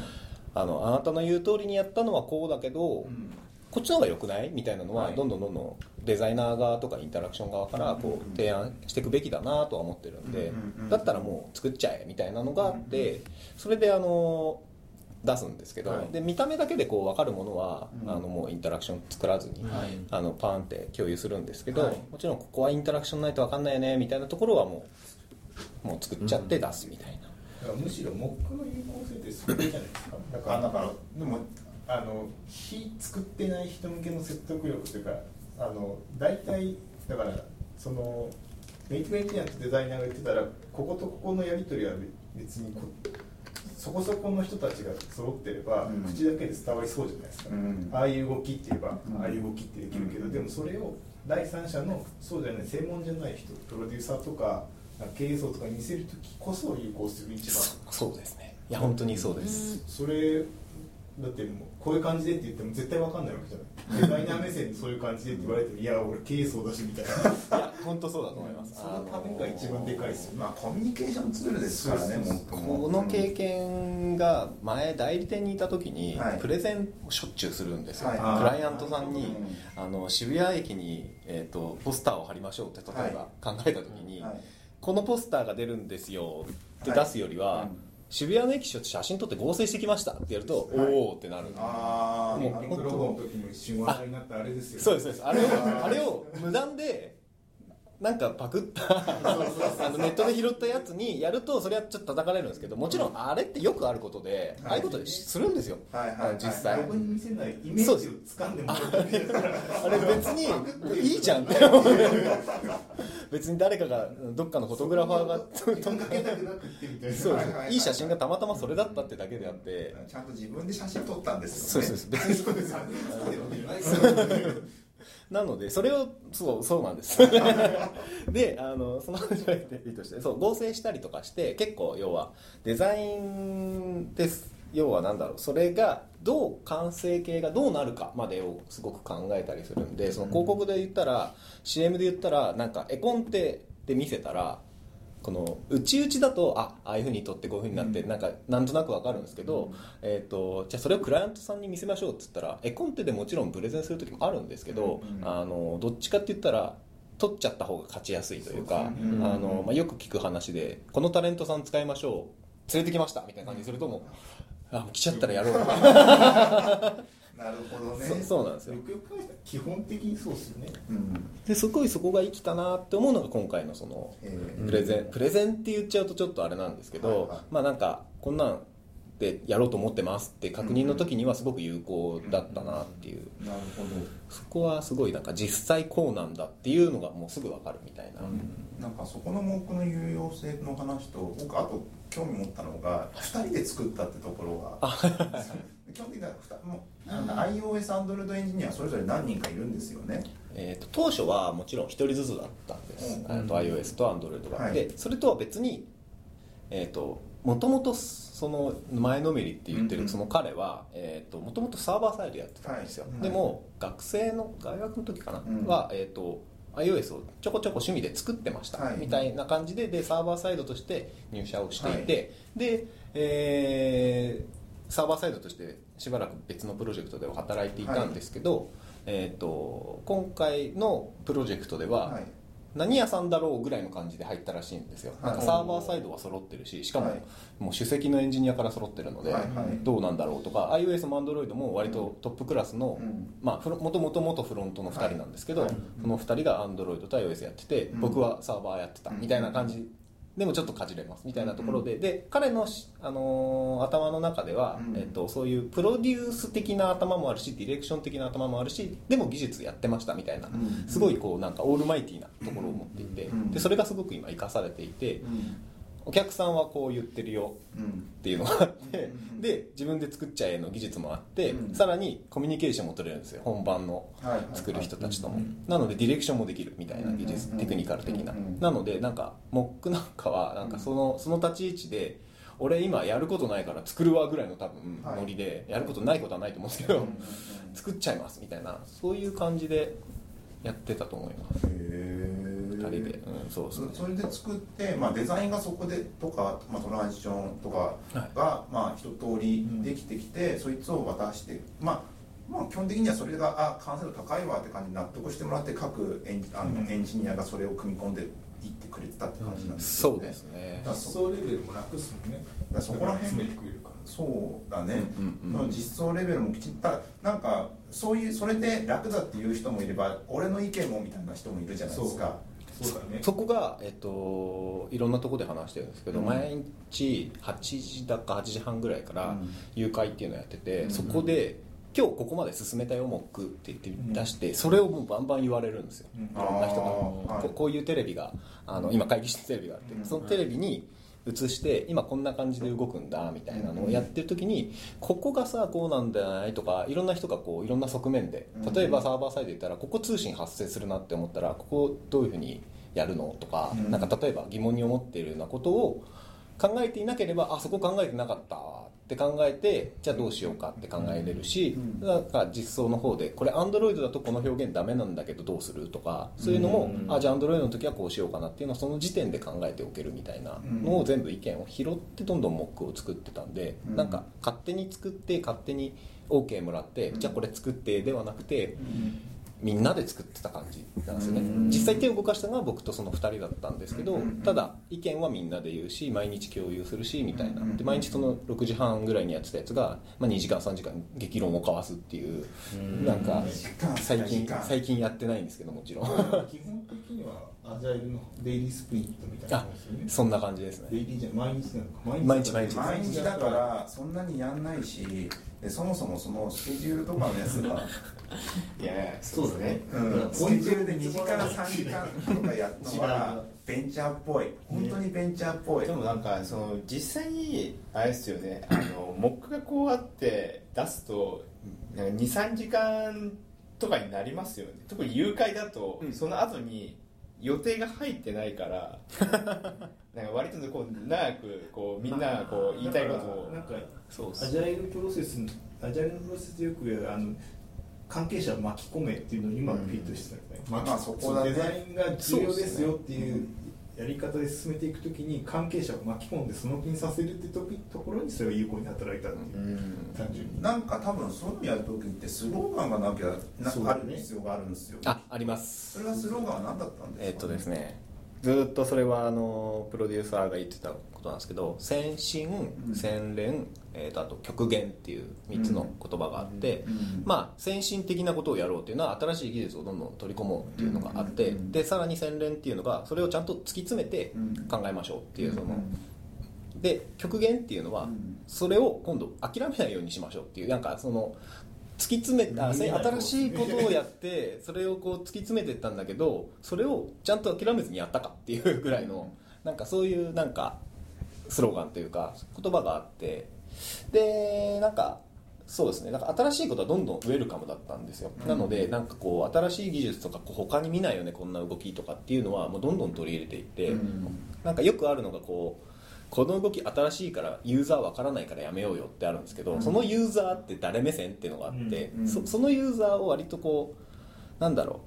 あのあなたの言う通りにやったのはこうだけど、うん。こっちの方が良くないみたいなのは、はい。どんどんどんどんデザイナー側とかインタラクション側からこう提案していくべきだなとは思ってるんで、うんうんうん。だったらもう作っちゃえみたいなのがあって、それであの出すんですけど、はい。で見た目だけでこう分かるものは、うん。あのもうインタラクション作らずに、はい。あのパーンって共有するんですけど、はい。もちろんここはインタラクションないと分かんないよねみたいなところはもうもう作っちゃって出すみたいな。だからむしろモックの有効性ってそれじゃないですか。だからあだからでもあの非作ってない人向けの説得力というかあの大体だからそのネイティブエンジニアとデザイナーが言ってたらこことここのやり取りは別にこそこそこの人たちが揃ってれば、うん。口だけで伝わりそうじゃないですか、うん。ああいう動きって言えば、うん。ああいう動きってできるけど、うん。でもそれを第三者のそうじゃない専門じゃない人プロデューサーとかなんか経営層とかに見せるときこそ有効する一番。そうですね。いや本当にそうです、それだってもうこういう感じでって言っても絶対わかんないわけじゃない。デザイナー目線でそういう感じでって言われてもいや俺経営層だしみたいな。い や本当そうだと思います。そのためが一番でかいですよねまあコミュニケーションツールですからねこの経験が前代理店にいた時にはい。プレゼンをしょっちゅうするんですよ、はい。クライアントさんにうん。あの渋谷駅に、えー、とポスターを貼りましょうって例えば考えた時に、はい。このポスターが出るんですよって出すよりは、はいうん渋谷の駅写真撮って合成してきましたってやると、はい。おおってなる。ああもうあのプロゴの時も一瞬話題になったあれですよね。そうですそうです。あれをあれを無断でなんかパクったあのネットで拾ったやつにやるとそれはちょっと叩かれるんですけどもちろんあれってよくあることで、ああいうことするんですよ、はいはい。あの実際、僕に見せないイメージを掴んでもらあれ別に いいじゃんって。別に誰かがどっかのフォトグラファーが そうはいはいはい。いい写真がたまたまそれだったってだけであって。ちゃんと自分で写真撮ったんですそうよねそう。ですそう。ですよねなのでそれをそうそうなんです。であのそのしてそう合成したりとかして結構要はデザインです。要はなんだろうそれがどう完成形がどうなるかまでをすごく考えたりするんでその広告で言ったら、CM で言ったらなんか絵コンテで見せたらこの内々だとあああいうふうに撮ってこういうふうになって、なんかなんとなくわかるんですけど、えー、とじゃあそれをクライアントさんに見せましょうっつったら絵コンテでもちろんプレゼンする時もあるんですけど、うんあのどっちかって言ったら撮っちゃった方が勝ちやすいというかそうですねあの、まあ、よく聞く話でこのタレントさん使いましょう連れてきましたみたいな感じにするともうあもう来ちゃったらやろう なるほどね。そそうなんですよ。よくよく考えたら基本的にそうですよね。うん。ですごいそこが生きたなって思うのが今回のそのえープレゼン。プレゼンって言っちゃうとちょっとあれなんですけど、はいはい。まあなんかこんなんでやろうと思ってますって確認の時にはすごく有効だったなっていう、なるほど。そこはすごいなんか実際こうなんだっていうのがもうすぐ分かるみたいな、なんかそこの文句の有用性の話と僕あと興味持ったのが2人で作ったってところが。基本的にはふたもうなんか iOS、Android エンジニアそれぞれ何人かいるんですよね。えー、と当初はもちろん1人ずつだったんです、うんえーと iOS と Android が、はい。でそれとは別にえっ、ともともとその前のめりって言ってるその彼はもともとサーバーサイドやってたんですよ、はい。でも学生の大学の時かな、うん。は、えー、と iOS をちょこちょこ趣味で作ってました、はい。みたいな感じででサーバーサイドとして入社をしていて、はで、えーサーバーサイドとしてしばらく別のプロジェクトでは働いていたんですけど、えー、と今回のプロジェクトでは、はい何屋さんだろうぐらいの感じで入ったらしいんですよ、はい。なんかサーバーサイドは揃ってるししかも、はいもう首席のエンジニアから揃ってるので、はいはい。どうなんだろうとか iOS も Android も割とトップクラスの、うん。まあフロもともと元フロントの2人なんですけど、はい。その2人が Android と iOS やってて、うん。僕はサーバーやってたみたいな感じでもちょっとかじれますみたいなところで、で彼のし、あのー頭の中では、うん。えっと、そういうプロデュース的な頭もあるしディレクション的な頭もあるしでも技術やってましたみたいな、うんすごいこうなんかオールマイティーなところを持っていて、うんでそれがすごく今生かされていて、うんお客さんはこう言ってるようんっていうのがあって、うん。で自分で作っちゃえの技術もあって、うん。さらにコミュニケーションも取れるんですよ。本番の作る人たちとも、うん。なのでディレクションもできるみたいな技術、うん。テクニカル的な、うん。なのでなんかモックなんかはなんかそのその立ち位置で俺今やることないから作るわぐらいの多分はい。ノリで、やることないことはないと思うんですけど、作っちゃいますみたいなそういう感じでやってたと思います。へ2人で、うん、そうそう。そそれで作って、まあ、デザインがそこでとか、まあ、トランジションとかが、まあ、一通りできてきて、そいつを渡して、まあまあ、基本的にはそれがあ完成度高いわって感じに納得してもらって各エンあの、エンジニアがそれを組み込んでいってくれてたって感じなんですよね、そうですね。だから実装レベルも楽っすもんね。だからそこら辺そうだね、うんうん。実装レベルもきちっとなんかそういうそれで楽だっていう人もいれば俺の意見もみたいな人もいるじゃないですかそそこが、えっと、いろんなところで話してるんですけど、うん。毎日8時だか8時半ぐらいからうん。誘拐っていうのをやってて、うん。そこで今日ここまで進めたよモックって言って出して、それをもうバンバン言われるんですよ、うん。いろんな人が、ここういうテレビがあの今会議室テレビがあって、うん。そのテレビに映して今こんな感じで動くんだみたいなのをやってる時にここがさこうなんじゃないとかいろんな人がこういろんな側面で例えばサーバーサイドで言ったらここ通信発生するなって思ったらここどういうふうにやるのとかうん。なんか例えば疑問に思っているようなことを考えていなければあそこ考えてなかったって考えてじゃあどうしようかって考えれるし、うんなんか実装の方でこれ Android だとこの表現ダメなんだけどどうするとかそういうのも、うんあじゃあ Android の時はこうしようかなっていうのをその時点で考えておけるみたいなのを全部意見を拾ってどんどんモックを作ってたんで、うん。なんか勝手に作って勝手に OK もらって、じゃあこれ作ってではなくて、みんなで作ってた感じなんですよね、うん。実際手を動かしたのは僕とその2人だったんですけど、うん。ただ意見はみんなで言うし毎日共有するしみたいな。で毎日その6時半ぐらいにやってたやつが、まあ、2時間3時間激論を交わすっていう、なんか最近最近やってないんですけどもちろん。基本的にはアジャイルのデイリースプリントみたいなそんな感じですね。デイリーじゃ毎日なのか毎日毎日毎日だからそんなにやんないしでそもそもそのスケジュールとかのやつが、いやそうだね。うん、スケジュールで2時から3時間とかやったのはベンチャーっぽい。本当にベンチャーっぽい、でもなんかその実際にあれですよね。あのモックがこうあって出すと23時間とかになりますよね。特に誘拐だと、うん。その後に予定が入ってないから なんか割とこう長くこうみんながこう言いたいことを。なんかそうアジャイルプロセスアジャイルのプロセスでよくあの関係者を巻き込めっていうのにうまくフィットしてたんですね、まあそこだね。デザインが重要ですよっていうやり方で進めていくときに関係者を巻き込んでその気にさせるってとところにそれが有効に働いたっていう。う、ん。単純に。なんか多分そういうのやるときってスローガンがなきゃなねある必要があるんですよ。ああります。それはスローガンは何だったんですか、えっとですねずーっとそれはあのプロデューサーが言ってたことなんですけど先進うん。洗練、えーとあと極限っていう3つの言葉があって、うん。まあ先進的なことをやろうっていうのは新しい技術をどんどん取り込もうっていうのがあって、うん。でさらに洗練っていうのがそれをちゃんと突き詰めてうん。考えましょうっていうその、うん。で極限っていうのはうん。それを今度諦めないようにしましょうっていうなんかその突き詰めた見えない新しいことをやって それをこう突き詰めていったんだけどそれをちゃんと諦めずにやったかっていうぐらいのなんかそういうなんかスローガンというか言葉があって。でなんかそうですね。なんか新しいことはどんどんウェルカムだったんですよ、うん。なのでなんかこう新しい技術とかこう他に見ないよねこんな動きとかっていうのはもうどんどん取り入れていって、うん。なんかよくあるのがこうこの動き新しいからユーザーわからないからやめようよってあるんですけど、うん。そのユーザーって誰目線っていうのがあって、うん。そそのユーザーを割とこうなんだろ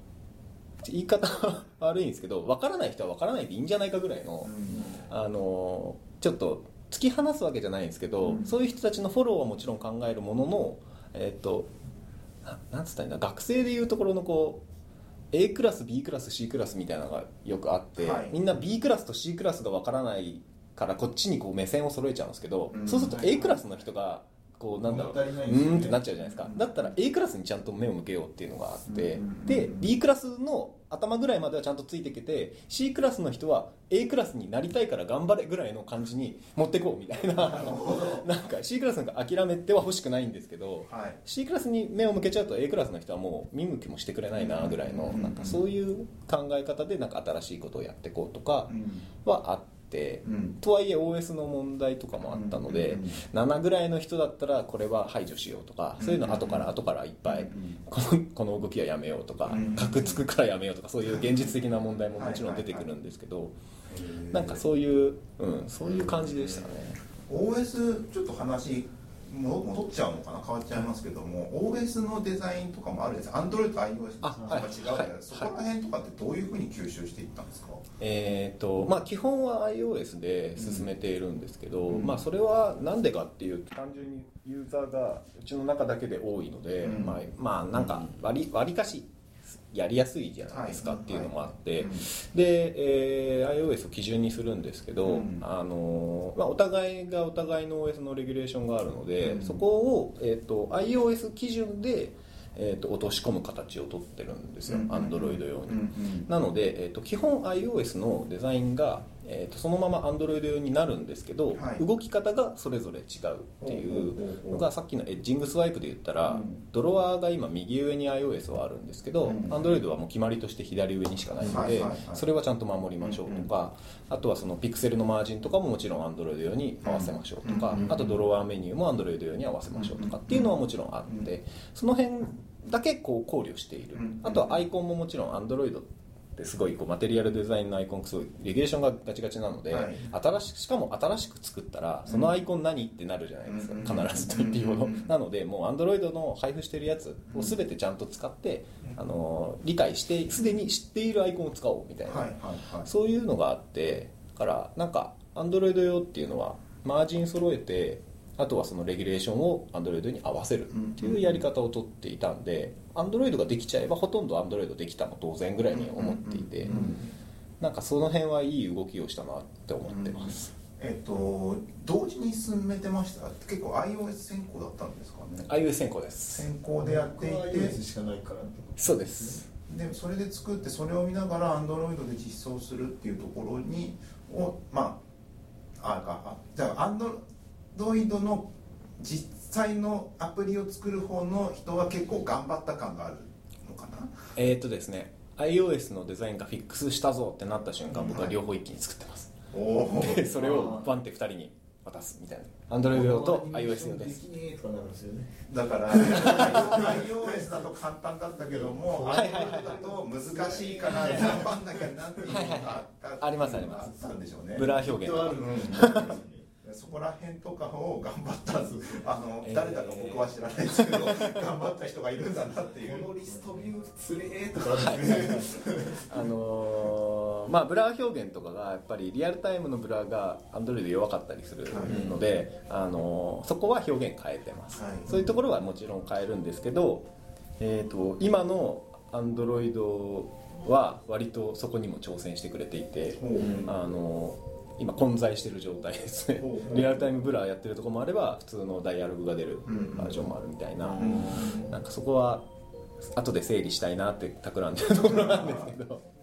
う言い方は悪いんですけどわからない人はわからないでいいんじゃないかぐらいの、あのちょっと突き放すわけじゃないんですけど、うん。そういう人たちのフォローはもちろん考えるもののえっ、とななんつったらいいんだ学生でいうところのこう A クラス B クラス C クラスみたいなのがよくあって、はい。みんな B クラスと C クラスがわからないからこっちにこう目線を揃えちゃうんですけど、うん。そうすると A クラスの人がこうなんだろう、うんってなっちゃうじゃないですか。だったら A クラスにちゃんと目を向けようっていうのがあって、うんで B クラスの頭ぐらいまではちゃんとついてきて C クラスの人は A クラスになりたいから頑張れぐらいの感じに持ってこうみたいな。な んか C クラスなんか諦めては欲しくないんですけどはい。C クラスに目を向けちゃうと A クラスの人はもう見向きもしてくれないなぐらいのうんなんかそういう考え方でなんか新しいことをやっていこうとかうん。はあってうん。とはいえ OS の問題とかもあったのでうん7ぐらいの人だったらこれは排除しようとかそういうの後から後からいっぱいうんこのこの動きはやめようとかうんカクつくからやめようとかそういう現実的な問題ももちろん出てくるんですけどなんかそういう、うん、そういう感じでしたね。OS ちょっと話も戻っちゃうのかな変わっちゃいますけども OS のデザインとかもあるんです Android と iOS とあか違うじゃないはいですかそこら辺とかってどういうふうに吸収していったんですか？えーとまあ、基本は iOS で進めているんですけど、うん。まあ、それはなんでかっていうと単純にユーザーがうちの中だけで多いので、うん。まあ、まあなんか割り割りかしやりやすいじゃないですかはい。っていうのもあって、うんで、えー iOS を基準にするんですけど、うん。あのまあ、お互いがお互いの OS のレギュレーションがあるので、うん。そこを、えー、と iOS 基準で、えー、と落とし込む形をとってるんですよ、うん。Android 用に。うん。なので、えー、と基本 iOS のデザインが、えー、とそのまま Android 用になるんですけど、はい。動き方がそれぞれ違うっていうのがさっきのエッジングスワイプで言ったら、うん。ドロワーが今右上に iOS はあるんですけど、うん。Android はもう決まりとして左上にしかないので、それはちゃんと守りましょうとか、あとはそのピクセルのマージンとかももちろん Android 用に合わせましょうとか、うんあとドロワーメニューも Android 用に合わせましょうとかっていうのはもちろんあって、その辺だけこう考慮している、うんあとはアイコンももちろん Android ってすごいこうマテリアルデザインのアイコンすごいレギュレーションがガチガチなので、はい。新ししかも新しく作ったらそのアイコン何ってなるじゃないですか、うん。必ずと言っていいほど、うん。なのでもう Android の配布してるやつを全てちゃんと使って、あの理解してすでに知っているアイコンを使おうみたいな、はいはいはい。そういうのがあってだからなんか Android 用っていうのはマージン揃えてあとはそのレギュレーションを Android に合わせるっていうやり方をとっていたんで Android ができちゃえばほとんど Android できたも当然ぐらいに思っていてうんうんなんかその辺はいい動きをしたなって思ってます。えっと同時に進めてました？結構 iOS 先行だったんですかね？iOS 先行です。先行でやっていて。iOS しかないからってことそうです。でそれで作ってそれを見ながら Android で実装するっていうところにをまああかあじゃあ Android の実際のアプリを作る方の人は結構頑張った感があるのかな？えーっとですね iOS のデザインがフィックスしたぞってなった瞬間僕は両方一気に作ってます、おおでそれをバンって2人に渡すみたいな。Android 用と iOS 用です。できねえとかなるんです。よねだから iOS だと簡単だったけどもはいはいはい Android だと難しいから頑張んなきゃなっていうのがあったありますあります。あったんでしょうね。ブラー表現とか。うんそこら辺とかを頑張った あの、えー。誰だか僕は知らないですけど頑張った人がいるんだなっていう。このリストビューつれえとかあるんですねあのーまあブラー表現とかがやっぱりリアルタイムのブラーが Android で弱かったりするので、あのーそこは表現変えてます、はい。そういうところはもちろん変えるんですけど、えー、と今の Android は割とそこにも挑戦してくれていて、ほう。あのー今混在してる状態ですね。リアルタイムブラーやってるところもあれば普通のダイアログが出るうんバージョンもあるみたいな、うんなんかそこは後で整理したいなって企んでるところなんですけど。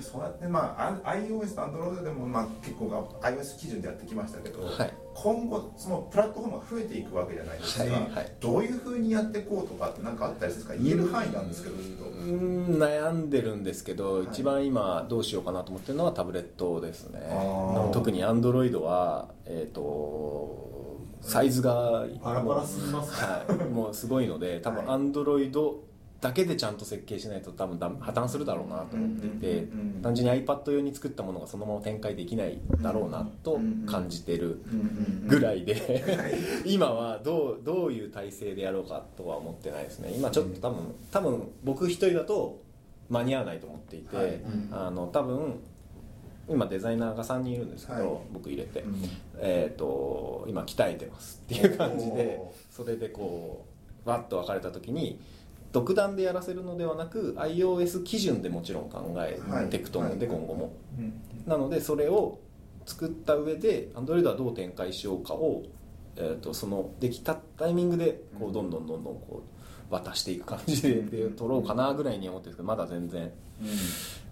そうやってまああ iOS と Android でもまあ結構が iOS 基準でやってきましたけど、はい今後そのプラットフォームが増えていくわけじゃないですか、はいはい。どういうふうにやっていこうとかって何かあったりするんですか？言える範囲なんですけどちょっと。うーん悩んでるんですけど、はい。一番今どうしようかなと思ってるのはタブレットですね。特に Android はえっ、とサイズがバラバラすぎますね。はい、もうすごいので多分はい。Android だけでちゃんと設計しないと多分破綻するだろうなと思っていて、単純に iPad 用に作ったものがそのまま展開できないだろうなと感じてるぐらいで 今はどうどういう体制でやろうかとは思ってないですね。今ちょっと多分多分僕一人だと間に合わないと思っていて、はい。あの多分今デザイナーが3人いるんですけど、はい。僕入れて、うん。えー、と今鍛えてますっていう感じでおそれでこうわっと分かれた時に独断でやらせるのではなく iOS 基準でもちろん考えていくと思うんで、はい。今後も。うんなのでそれを作った上で Android はどう展開しようかを、えー、とそのできたタイミングでこうどんどんどんどんこう渡していく感じでで取ろうかなぐらいに思ってるんですけどまだ全然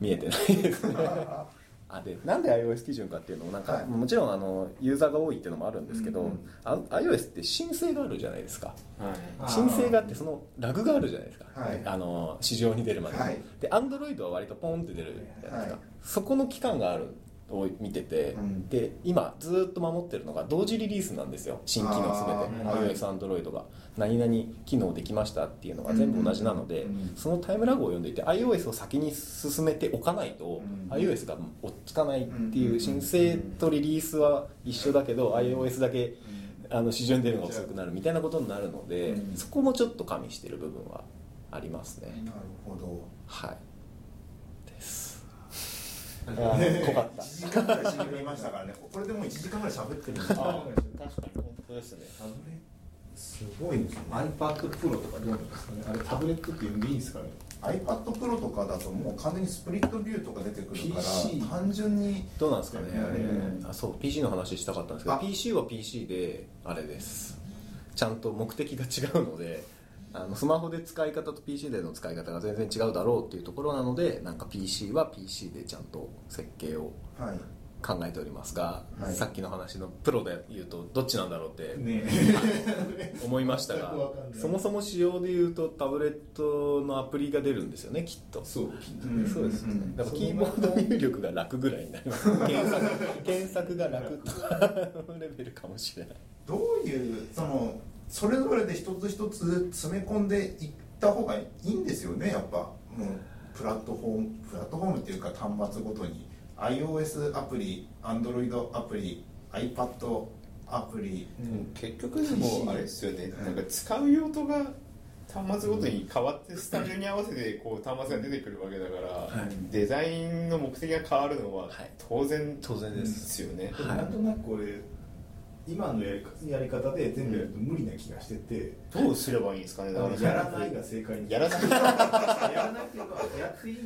見えてないですね あでなんで iOS 基準かっていうのもなんか、はい。もちろんあのユーザーが多いっていうのもあるんですけど、うんうん。あ iOS って申請があるじゃないですか。あー。申請があってそのラグがあるじゃないですか、はい。あの市場に出るまで、はい。で Android は割とポンって出るじゃないですか、はい。そこの期間があるを見てて、うん。で今ずっと守ってるのが同時リリースなんですよ。新機能すべて。あー iOS、Android が。何々機能できましたっていうのが全部同じなので、うんうん。そのタイムラグを読んでいて iOS を先に進めておかないと、うん iOS が追っつかないっていう申請とリリースは一緒だけど、iOS だけあの市場に出るのが遅くなるみたいなことになるので、うん。そこもちょっと加味してる部分はありますね、なるほど。はい濃かった。1時間ぐらい喋りましたからね。これでもう1時間ぐらい喋ってるんですよ。確かに本当ですね。タブレすごいですね。iPad Pro とかどうなんですかね。あれタブレットって呼んでいいんですかね。iPad Pro とかだともう完全にスプリットビューとか出てくるから PC 単純にどうなんですかね。あれ、うん。あそう PC の話したかったんですけどあ。PC は PC であれです。ちゃんと目的が違うのであのスマホで使い方と PC での使い方が全然違うだろうっていうところなのでなんか PC は PC でちゃんと設計をはい。考えておりますが、はい。さっきの話のプロで言うとどっちなんだろうってね 思いましたがそもそも仕様で言うとタブレットのアプリが出るんですよねきっと。そううん。そうですよね、うんだからキーボード入力が楽ぐらいになります。検索検索が楽とかのレベルかもしれない。どういうそのそれぞれで一つ一つ詰め込んでいった方がいいんですよね。やっぱもうプラットフォームプラットフォームっていうか端末ごとに。iOS アプリ Android アプリ iPad アプリ、結局でもあれですよね。なんか使う用途が端末ごとに変わってスタジオに合わせてこう端末が出てくるわけだから、はい。デザインの目的が変わるのははい。当然当然ですよね、はい。なんとなくこれ今のやりやり方で全部やると無理な気がしてて、どうすればいいんですかねだから。やらないが正解に。やらない。やらなければやっていい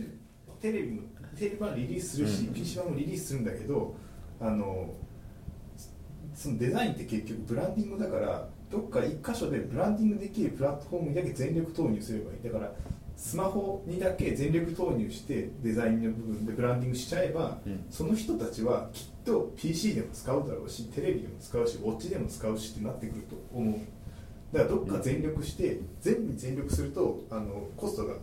テレビもテレビ版リリースするし、うん。PC 版もリリースするんだけどあのそのデザインって結局ブランディングだからどっか一箇所でブランディングできるプラットフォームにだけ全力投入すればいい。だからスマホにだけ全力投入してデザインの部分でブランディングしちゃえば、うん。その人たちはきっと PC でも使うだろうしテレビでも使うしウォッチでも使うしってなってくると思う。だからどっか全力して、全部に全力するとあのコストが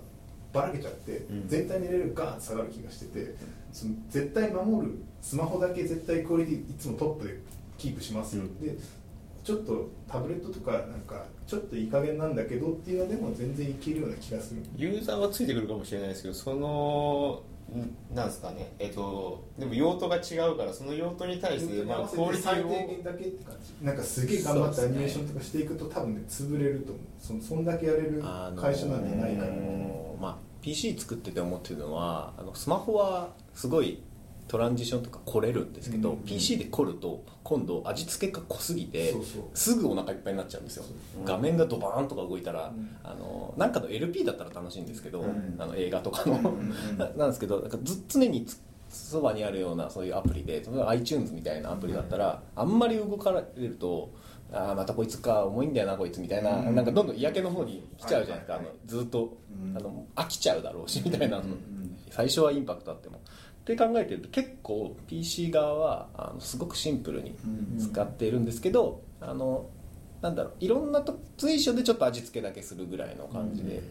ばらけちゃって、ん。全体のレベルがガーンと下がる気がしててその絶対守るスマホだけ絶対クオリティいつもトップでキープしますよ、うん。でちょっとタブレットとかなんかちょっといい加減なんだけどっていうのでも全然いけるような気がする。ユーザーはついてくるかもしれないですけどそのんなんですかねえっとでも用途が違うからその用途に対して、まあ、クオリティ最低を限だけって感じ。なんかすげえ頑張ってアニメーションとかしていくと多分ね潰れると思う。そのそんだけやれるあのー会社なんてないから、まあ、PC 作ってて思ってるのはあのスマホはすごいトランジションとか凝れるんですけど、うん PC で凝ると今度味付けが濃すぎてすぐお腹いっぱいになっちゃうんですよ、画面がドバーンとか動いたら、うん。あのなんかの LP だったら楽しいんですけど、うん。あの映画とかの、ななんですけどなんかず常につそばにあるようなそういうアプリで例えば iTunes みたいなアプリだったら、あんまり動かれるとあーまたこいつか重いんだよなこいつみたいな、うん。なんかどんどん嫌気の方に来ちゃうじゃないですか、あのずっと、うんあの飽きちゃうだろうしみたいな、うんうん。最初はインパクトあってもって考えてると結構 PC 側はあのすごくシンプルに使っているんですけど、あのなんだろういろんなと随所でちょっと味付けだけするぐらいの感じで、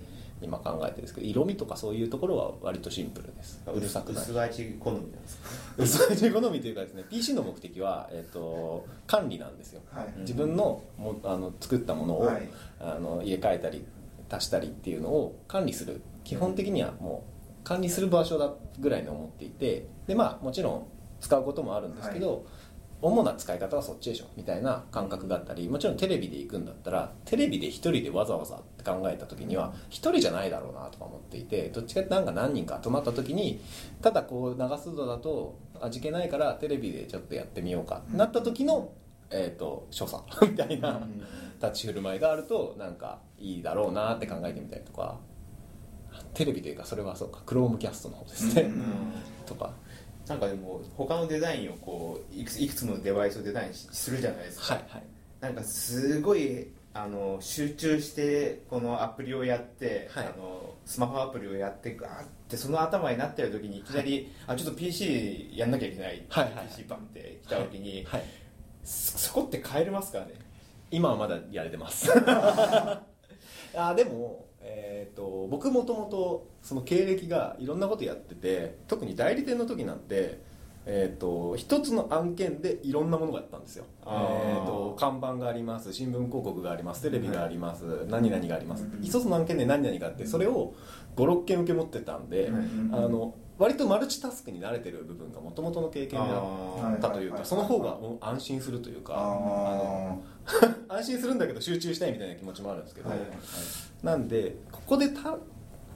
今考えてるんですけど色味とかそういうところは割とシンプルです。うるさくない。薄味好みなんですか薄味好みというかですね PC の目的は、えっと管理なんですよ。はい。自分のもあの作ったものを、はい。あの入れ替えたり足したりっていうのを管理する。基本的にはもう管理する場所だぐらいに思っていてでまあもちろん使うこともあるんですけど、主な使い方はそっちでしょみたいな感覚があったりもちろんテレビで行くんだったらテレビで一人でわざわざって考えた時には一人じゃないだろうなとか思っていてどっちかってなんか何人か集まった時にただこう流すのだと味気ないからテレビでちょっとやってみようかってなった時の、えー、と所作みたいな立ち振る舞いがあるとなんかいいだろうなって考えてみたりとかテレビというかそれはそうかクロームキャストの方ですね、とか。なんかでも他のデザインをこういくついくつものデバイスをデザインしするじゃないですか、はいはい。なんかすごいあの集中してこのアプリをやって、はい。あのスマホアプリをやってガーってその頭になってる時にいきなり、あちょっと PC やんなきゃいけない、はいはい。はい PC バンって来た時に、はい。そそこって変えれますからね？今はまだやれてます。あでも、えー、と僕もともとその経歴がいろんなことやってて特に代理店の時なんて、えー、と一つの案件でいろんなものがあったんですよ、えあー。ー、と看板があります新聞広告がありますテレビがあります、何々があります、一つの案件で何々があってそれを56件受け持ってたんで、あの割とマルチタスクに慣れてる部分がもともとの経験であったというかその方が安心するというかあのあ 安心するんだけど集中したいみたいな気持ちもあるんですけど、はいはいなんでここでた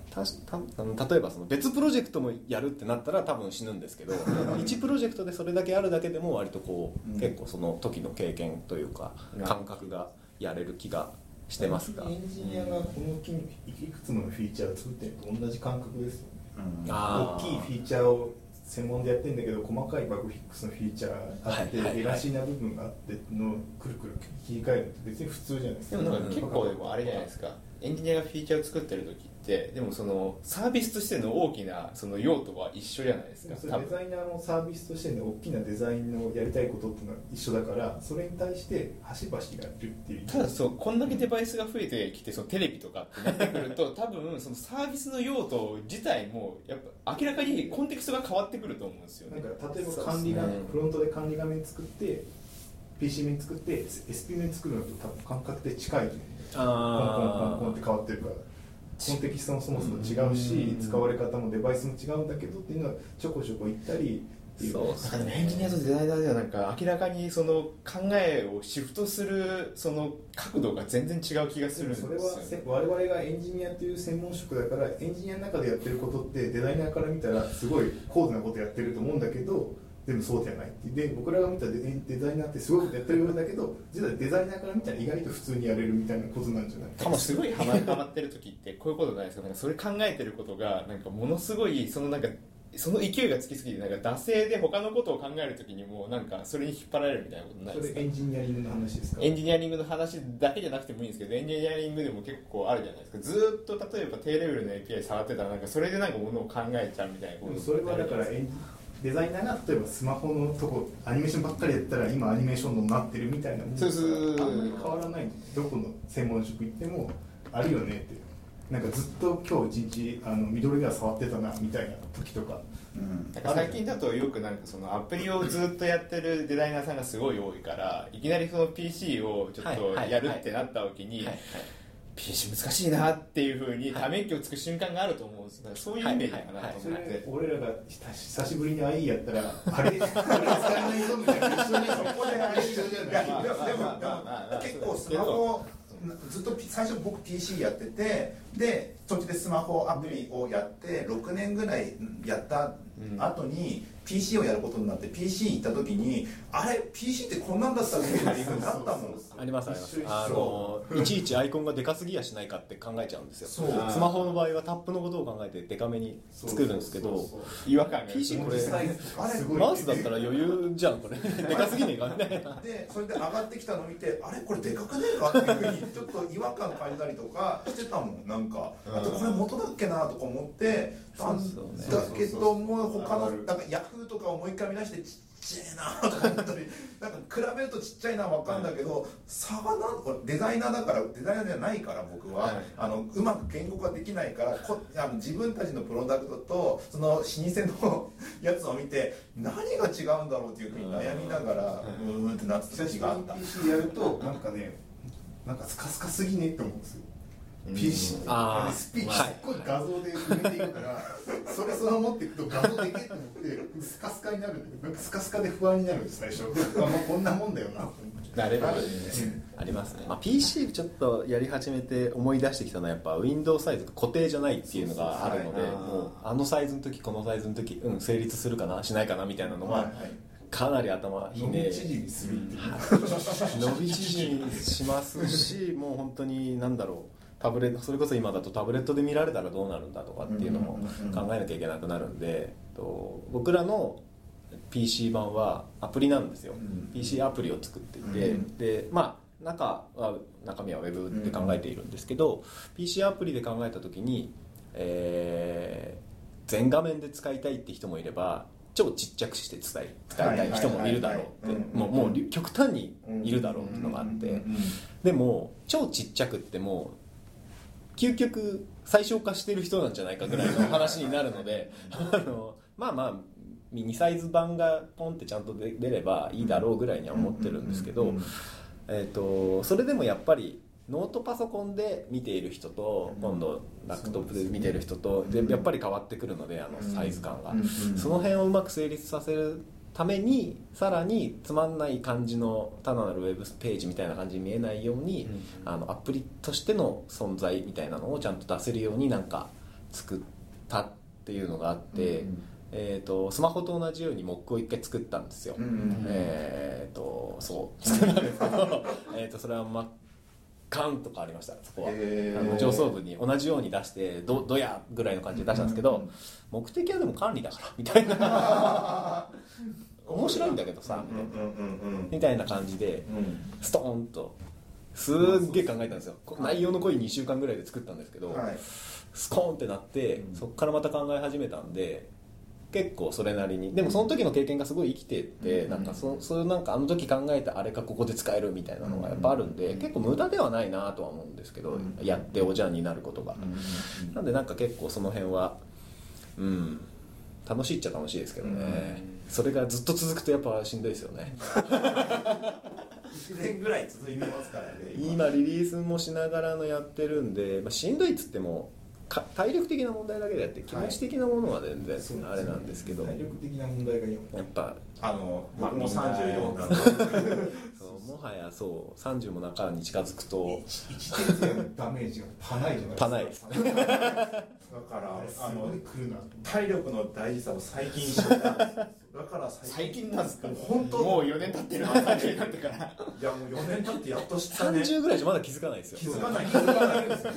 たた例えばその別プロジェクトもやるってなったら多分死ぬんですけど 1プロジェクトでそれだけあるだけでも割とこう、うん。結構その時の経験というかうん感覚がやれる気がしてますが。エンジニアがこのいくつものフィーチャーを作ってるのと同じ感覚ですよ。ね大きいフィーチャーを専門でやってるんだけど細かいバグフィックスのフィーチャーあって、はいはいはい。エラシーな部分があってのをくるくる切り替えるのって別に普通じゃないですか。でもなんか結構でもあれじゃないですかエンジニアがフィーチャーを作ってる時ってでもそのサービスとしての大きなその用途は一緒じゃないですかデザイナーのサービスとしての大きなデザインのやりたいことっていうのは一緒だからそれに対して端々がやるっていうただそうこんだけデバイスが増えてきてそのテレビとかってなってくると 多分そのサービスの用途自体もやっぱ明らかにコンテクストが変わってくると思うんですよね。なんか例えば管理画面、ねフロントで管理画面作って PC 面作って SP 面作るのと多分感覚で近いと思うんでコンコンコンコンって変わってるから。コンテキストもそもそも違うし使われ方もデバイスも違うんだけどっていうのはちょこちょこ言ったりっていう。そうでもエンジニアとデザイナーではなんか明らかにその考えをシフトするその角度が全然違う気がするんですそれよねはせ我々がエンジニアという専門職だからエンジニアの中でやってることってデザイナーから見たらすごい高度なことやってると思うんだけどでもそうじゃない。で僕らが見たデデザイナーってすごいことやってるようだけど実はデザイナーから見たら意外と普通にやれるみたいなことなんじゃないか。もすごいハマハマってる時ってこういうことないですか。なんかそれ考えてることがなんかものすごいそのなんかその勢いがつきすぎてなんか惰性で他のことを考えるときにもうなんかそれに引っ張られるみたいなことないそですか？れエンジニアリングの話ですか？エンジニアリングの話だけじゃなくてもいいんですけどエンジニアリングでも結構あるじゃないですか。ずーっと例えば低レベルの API 触ってたらなんかそれでなんかものを考えちゃうみたいなことそれはだからエンデザイナーが例えばスマホのとこアニメーションばっかりやったら今アニメーションのなってるみたいなもんそうそうそうそう。あんまり変わらない。どこの専門職行ってもあるよねって。なんかずっと今日一日あのミドルウェア触ってたなみたいな時とか。うん。か最近だとよくなんかそのアプリをずっとやってるデザイナーさんがすごい多いからいきなりその PC をちょっとやるってなった時に、はいはい PC 難しいなっていうふうにため息をつく瞬間があると思うんです。だからそういうイメージかなとそ思って、れ俺らが久しぶりに IE やったらあれ使えないぞみたいな。一緒にそこであれ一緒じゃい。ないやでも結構スマホずっと最初僕 PC やっててでそっちでスマホアプリをやって6年ぐらいやった後に PC をやることになって PC 行った時にあれ PC ってこんなんだったっけっていうふうになったもん。ありますあります。あのいちいちアイコンがでかすぎやしないかって考えちゃうんですよ。そう。スマホの場合はタップのことを考えてデカめに作るんですけどそうそうそう。違和感が PC これサイズとかすごいマウスだったら余裕じゃんこれ。でかすぎねえかみたいなでそれで上がってきたのを見てあれこれでかくねえかっていうふうにちょっと違和感感じたりとかしてたもん。なんかあとこれ元だっけなとか思ってたんそうそうだけども他のなんかヤフーとかをもう一回見出してちっちゃいなとか思ったり なんか比べるとちっちゃいなわかんだけど差がなんこれデザイナーだからデザイナーじゃないから僕は、はい。あのうまく言語化できないからこあの自分たちのプロダクトとその老舗のやつを見て何が違うんだろうっていうふうに悩みながらうーんってなってた時があった。やるとなんかねなんかスカスカすぎねって思うんですよ PC あー。あれスピーすっごい画像で埋めていくから、それそのまま持っていくと画像でけえと思ってスカスカになるなんかスカスカで不安になるんです最初。あもうこんなもんだよな。なればね。ありますね、まあ、PC ちょっとやり始めて思い出してきたのはやっぱウィンドウサイズが固定じゃないっていうのがあるのであのサイズの時このサイズの時うん成立するかなしないかなみたいなのははいはい。かなり頭ひね伸び縮み伸び縮みしますしもう本当に何だろうタブレットそれこそ今だとタブレットで見られたらどうなるんだとかっていうのも考えなきゃいけなくなるんでと僕らの PC 版はアプリなんですよ、ん。PC アプリを作っていて、うん。でまあ中は中身は Web って考えているんですけど、PC アプリで考えた時に、えー全画面で使いたいって人もいれば超ちっちゃくして使い使いたい人もいるだろうってもうもう極端にいるだろうっていうのがあって。でも超ちっちゃくってもう究極最小化してる人なんじゃないかぐらいの話になるのであのまあまあミニサイズ版がポンってちゃんと出出ればいいだろうぐらいには思ってるんですけど、えー、とそれでもやっぱりノートパソコンで見ている人と今度ラップトップで見ている人とでやっぱり変わってくるのであのサイズ感が。その辺をうまく成立させるためにさらにつまんない感じの単なるウェブページみたいな感じに見えないように、あのアプリとしての存在みたいなのをちゃんと出せるようになんか作ったっていうのがあって、えー、とスマホと同じようにモックを一回作ったんですよ、うんうんえっ、とそう。作ったんですけどえーとそれは真っ赤んとかありました。そこは、あの上層部に同じように出してどどやぐらいの感じで出したんですけど、目的はでも管理だからみたいな 面白いんだけどさ、みたいな感じでうん。ストーンと。すっげえ考えたんですよ。こ内容の濃い2週間ぐらいで作ったんですけど、はい。スコーンってなって、そこからまた考え始めたんで結構それなりに。でもその時の経験がすごい生きてて、うん。なんかそそういうなんかあの時考えたあれがここで使えるみたいなのがやっぱあるんで、結構無駄ではないなとは思うんですけど、うん。やっておじゃんになることが、なんでなんか結構その辺はうん楽しいっちゃ楽しいですけどね、それがずっと続くとやっぱしんどいですよね。1年ぐらい続いてますからね今。リリースもしながらのやってるんで、まあ、しんどいっつってもか体力的な問題だけであって気持ち的なものは全然あれなんですけど、体力的な問題が今やっぱあの僕も34なんでもはやそう30も中に近づくと1点0のダメージがパないじゃないですか。パない。だからあのごい来るな体力の大事さを最近知っただから最近。なんですか本当。もう4年経ってる30になってからいやもう4年経ってやっと知ったね。30ぐらいじゃまだ気づかないですよ。気づかない。気づかないですよ。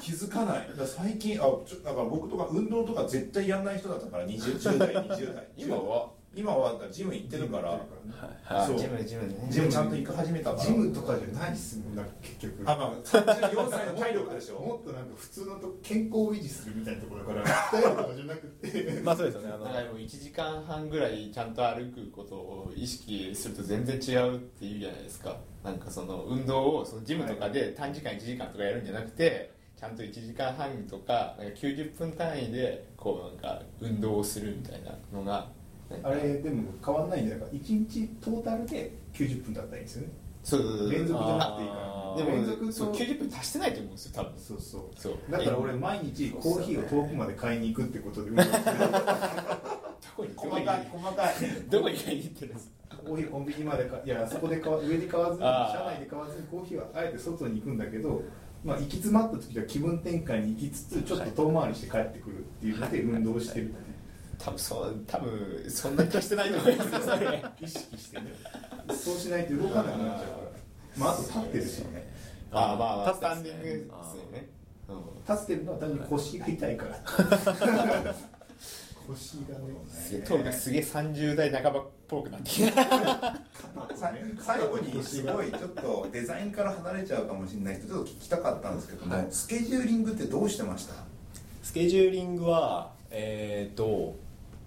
気気づかない。最近あちょだから僕とか運動とか絶対やんない人だったから20 10代20代。今は？今はジム行ってるから。ジムジムね。ジムちゃんと行き始めたから。ジムとかじゃないっすもん。な結局あまあ34歳の体力でしょ。もっとなんか普通のと健康を維持するみたいなところだから 鍛えるとかじゃなくて。まあそうですよねあの。だからもう1時間半ぐらいちゃんと歩くことを意識すると全然違うっていうじゃないですか。なんかその運動をそのジムとかで短時間1時間とかやるんじゃなくてちゃんと1時間半とかなんか90分単位でこうなんか運動をするみたいなのがあれでも変わんないんだから1日トータルで90分だったらいいんですよね。そうそうそう。連続じゃなくていいあかー。でら連続もそうと90分足してないと思うんですよ多分。そうそう。そう。だから俺毎日コーヒーを遠くまで買いに行くってことで運動してる。どこにどこに細かい細かい。どこに買いに行ってるんですかコーヒーコンビニまでかいやそこで買わ上で買わずに車内で買わずにコーヒーはあえて外に行くんだけど、まあ、行き詰まった時は気分転換に行きつつちょっと遠回りして帰ってくるっていうので運動してる多分そう多分そんな気はしてないと思いますよ意識してねそうしないと動かなくなっちゃうからまああと立ってるしね。ああまあ立ってスタンディングですよね。うん。立ってるのは単純に腰が痛いから。腰がね。すげえすげえ30代半ばっぽくなってきた。さ最後にすごいちょっとデザインから離れちゃうかもしれないけどちょっと聞きたかったんですけども、はい。スケジューリングってどうしてました？スケジューリングはえっ、と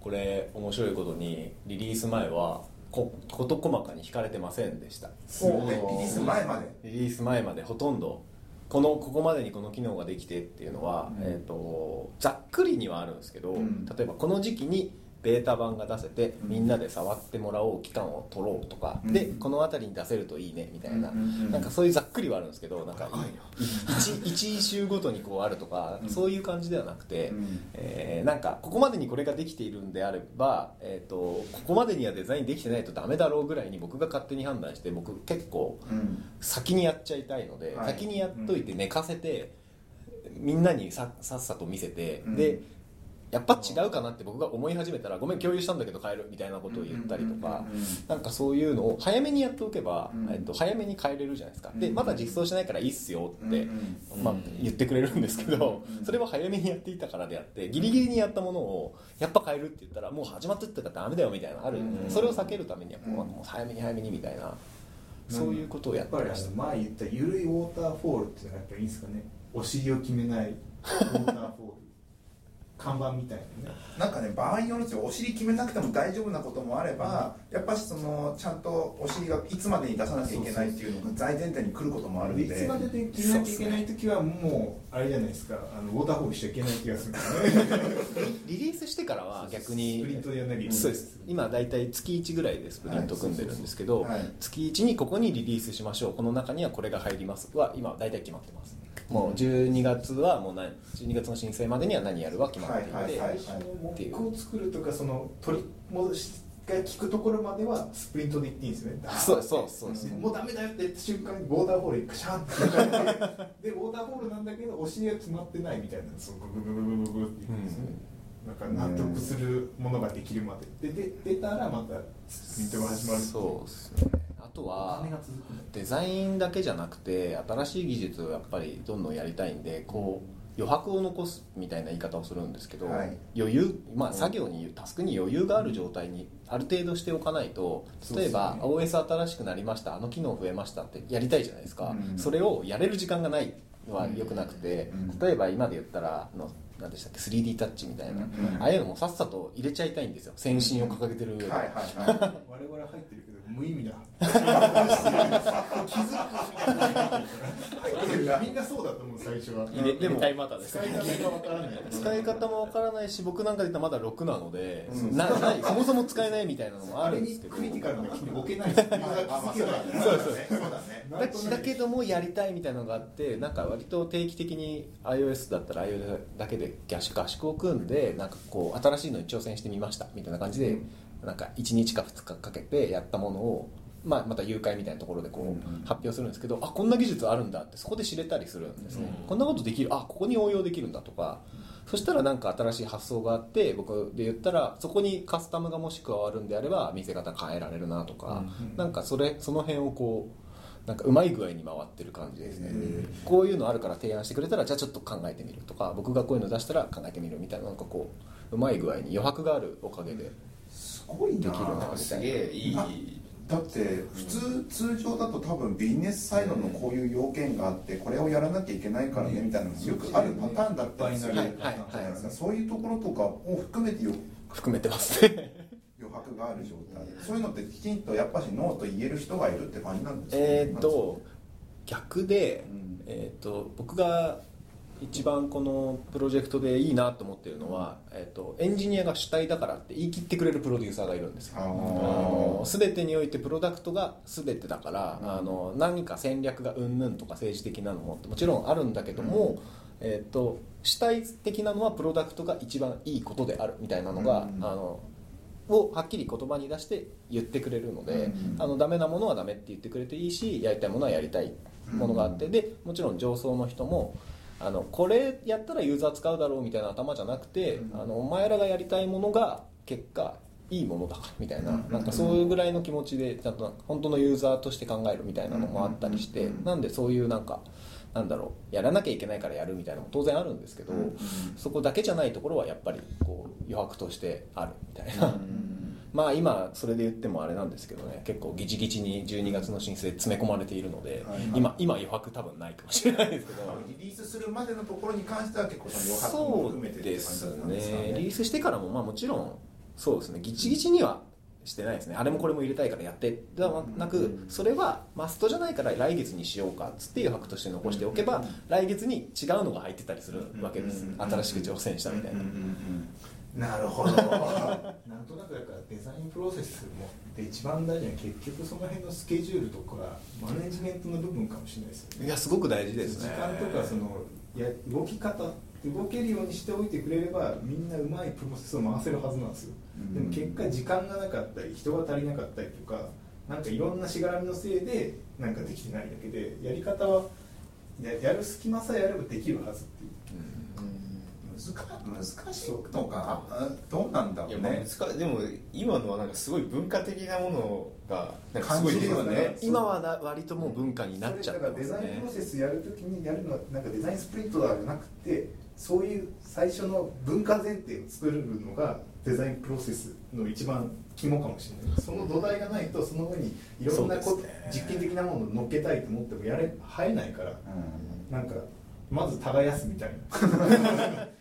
これ面白いことにリリース前はこ事細かに引かれてませんでした。もうリリース前まで。リリース前までほとんどこのここまでにこの機能ができてっていうのは、うん。えー、とざっくりにはあるんですけど、うん。例えばこの時期にベータ版が出せて、うんみんなで触ってもらおう期間を取ろうとか、うん。でこの辺りに出せるといいねみたいな、なんかそういうざっくりはあるんですけどなんか高いな 1, 一週ごとにこうあるとか、うん。そういう感じではなくて、うん。えーなんかここまでにこれができているんであれば、えー、とここまでにはデザインできてないとダメだろうぐらいに僕が勝手に判断して僕結構うん。先にやっちゃいたいので、はい。先にやっといて寝かせて、みんなにささっさと見せて、うん。でやっぱ違うかなって僕が思い始めたらごめん共有したんだけど変えるみたいなことを言ったりとか、なんかそういうのを早めにやっておけば、うんえっと、早めに変えれるじゃないですか、でうんまだ実装しないからいいっすよって、うんまあ、言ってくれるんですけど、うんそれは早めにやっていたからであってギリギリにやったものをやっぱ変えるって言ったらもう始まってったからダメだよみたいなのある、うんそれを避けるためにはもう早めに早めにみたいな、そういうことをややってました。の前言ったゆるいウォーターフォールっていうのがやっぱいいんですかね。お尻を決めないウォーターフォール看板みたいなね。なんかね場合によるんですよお尻決めなくても大丈夫なこともあれば、やっぱしそのちゃんとお尻がいつまでに出さなきゃいけないっていうのが大前提に来ることもあるんで。いつまでで決めなきゃいけない時はもうあれじゃないですか。あのウォーターフォールしちゃいけない気がするリリースしてからは逆にスプリントでやんなきゃいけないそうです今大体月1ぐらいでスプリント組んでるんですけど、月1にここにリリースしましょうこの中に。はこれが入りますは今大体決まってますもう12月はもう何12月の申請までには何やるは決まっていて、はいはいはい最初のモックを作るとかその取り戻しが効くところまではスプリントでいっていいんですよね。そうそうそうそう。もうダメだよって言った瞬間にウォーターフォールにカシャンってでウォーターフォールなんだけどお尻が決まってないみたいなそうグググググググっていくんですね、なんか納得するものができるまで。でで出たらまたスプリントが始まるそうですねあとおはデザインだけじゃなくて新しい技術をやっぱりどんどんやりたいんでこう余白を残すみたいな言い方をするんですけど、はい。余裕、まあ、作業にタスクに余裕がある状態にある程度しておかないと例えば、OS 新しくなりましたあの機能増えましたってやりたいじゃないですか、うん。それをやれる時間がないのは良くなくて、うん。例えば今で言ったらあの何でしたっけ 3D タッチみたいな、うん。ああいうのもさっさと入れちゃいたいんですよ。先進を掲げてる上で、はいはいはい。我々入ってるけど無意味だ気づくみんなそうだと思う最初は入れでも使い方がわからない使い方もわからないし僕なんかで言ったらまだ6なので、うん。なない。そもそも使えないみたいなのもああれにるんですけど。クリティカルな気に置けない気づけないそうだねそう。だけどもやりたいみたいなのがあってなんか割と定期的に iOS だったら iOS だけで合宿合宿を組んでなんかこう新しいのに挑戦してみましたみたいな感じで、なんか1日か2日かけてやったものを、まあ、また誘拐みたいなところでこううん。発表するんですけど、あこんな技術あるんだってそこで知れたりするんですね、うん。こんなことできる。あここに応用できるんだとか。そしたらなんか新しい発想があって僕で言ったらそこにカスタムがもし加わるんであれば見せ方変えられるなとか、うん。なんかそれその辺をこうなんかうまい具合に回ってる感じですね。こういうのあるから提案してくれたらじゃあちょっと考えてみるとか。僕がこういうの出したら考えてみるみたいな。なんかこううまい具合に余白があるおかげですごいな。できるな。すげえいい。あだって普通通常だと多分ビジネスサイドのこういう要件があってこれをやらなきゃいけないからねみたいなのがよくあるパターンだったりする。じゃないですかそういうところとかを含めてよ含めてますね。余白がある状態。そういうのってきちんとやっぱしノーと言える人がいるって感じなんですか？えーっと逆でうん、えーっと僕が一番このプロジェクトでいいなと思ってるのは、えーっとエンジニアが主体だからって言い切ってくれるプロデューサーがいるんですよ。あの全てにおいてプロダクトが全てだから、あの何か戦略がうんぬんとか政治的なのももちろんあるんだけども、えー、と主体的なのはプロダクトが一番いいことであるみたいなのが、うん。あのをはっきり言葉に出して言ってくれるので、うん。あのダメなものはダメって言ってくれていいしやりたいものはやりたいものがあって、でもちろん上層の人もあのこれやったらユーザー使うだろうみたいな頭じゃなくて、うん。あのお前らがやりたいものが結果いいものだみたいな,、うん。なんかそういうぐらいの気持ちでちゃんと本当のユーザーとして考えるみたいなのもあったりして、うん。なんでそういうなんかなんだろうやらなきゃいけないからやるみたいなのも当然あるんですけど、うん。そこだけじゃないところはやっぱりこう余白としてあるみたいな、まあ今それで言ってもあれなんですけどね結構ギチギチに12月の申請詰め込まれているので、はい今今余白多分ないかもしれないですけど。リリースするまでのところに関しては結構その余白もそ含めててですね。リリーねスしてからもまあもちろんそうですね。ギチギチにはしてないですね。あれもこれも入れたいからやってではなくそれはマストじゃないから来月にしようかっつって余白として残しておけば来月に違うのが入ってたりするわけです。新しく挑戦したみたいななるほど。なんとなくだからデザインプロセスもで一番大事な結局その辺のスケジュールとかマネジメントの部分かもしれないですよね。いやすごく大事ですね。時間とかそのや動き方動けるようにしておいてくれればみんなうまいプロセスを回せるはずなんですよ、うん。でも結果時間がなかったり人が足りなかったりとかなんかいろんなしがらみのせいでなんかできてないだけでやり方はややる隙間さえあればできるはずっていう。難難しい。のか？あどうなんだろいうねでも今のはなんかすごい文化的なものがなんかすごい感じるよね。今はな割ともう文化になっちゃってますねだからデザインプロセスやるときにやるのはなんかデザインスプリントだじゃなくてそういう最初の文化前提を作るのがデザインプロセスの一番肝かもしれない。その土台がないとその上にいろんなこね。実験的なものを乗っけたいと思ってもやれ入れないから。なんかまず耕すみたいな。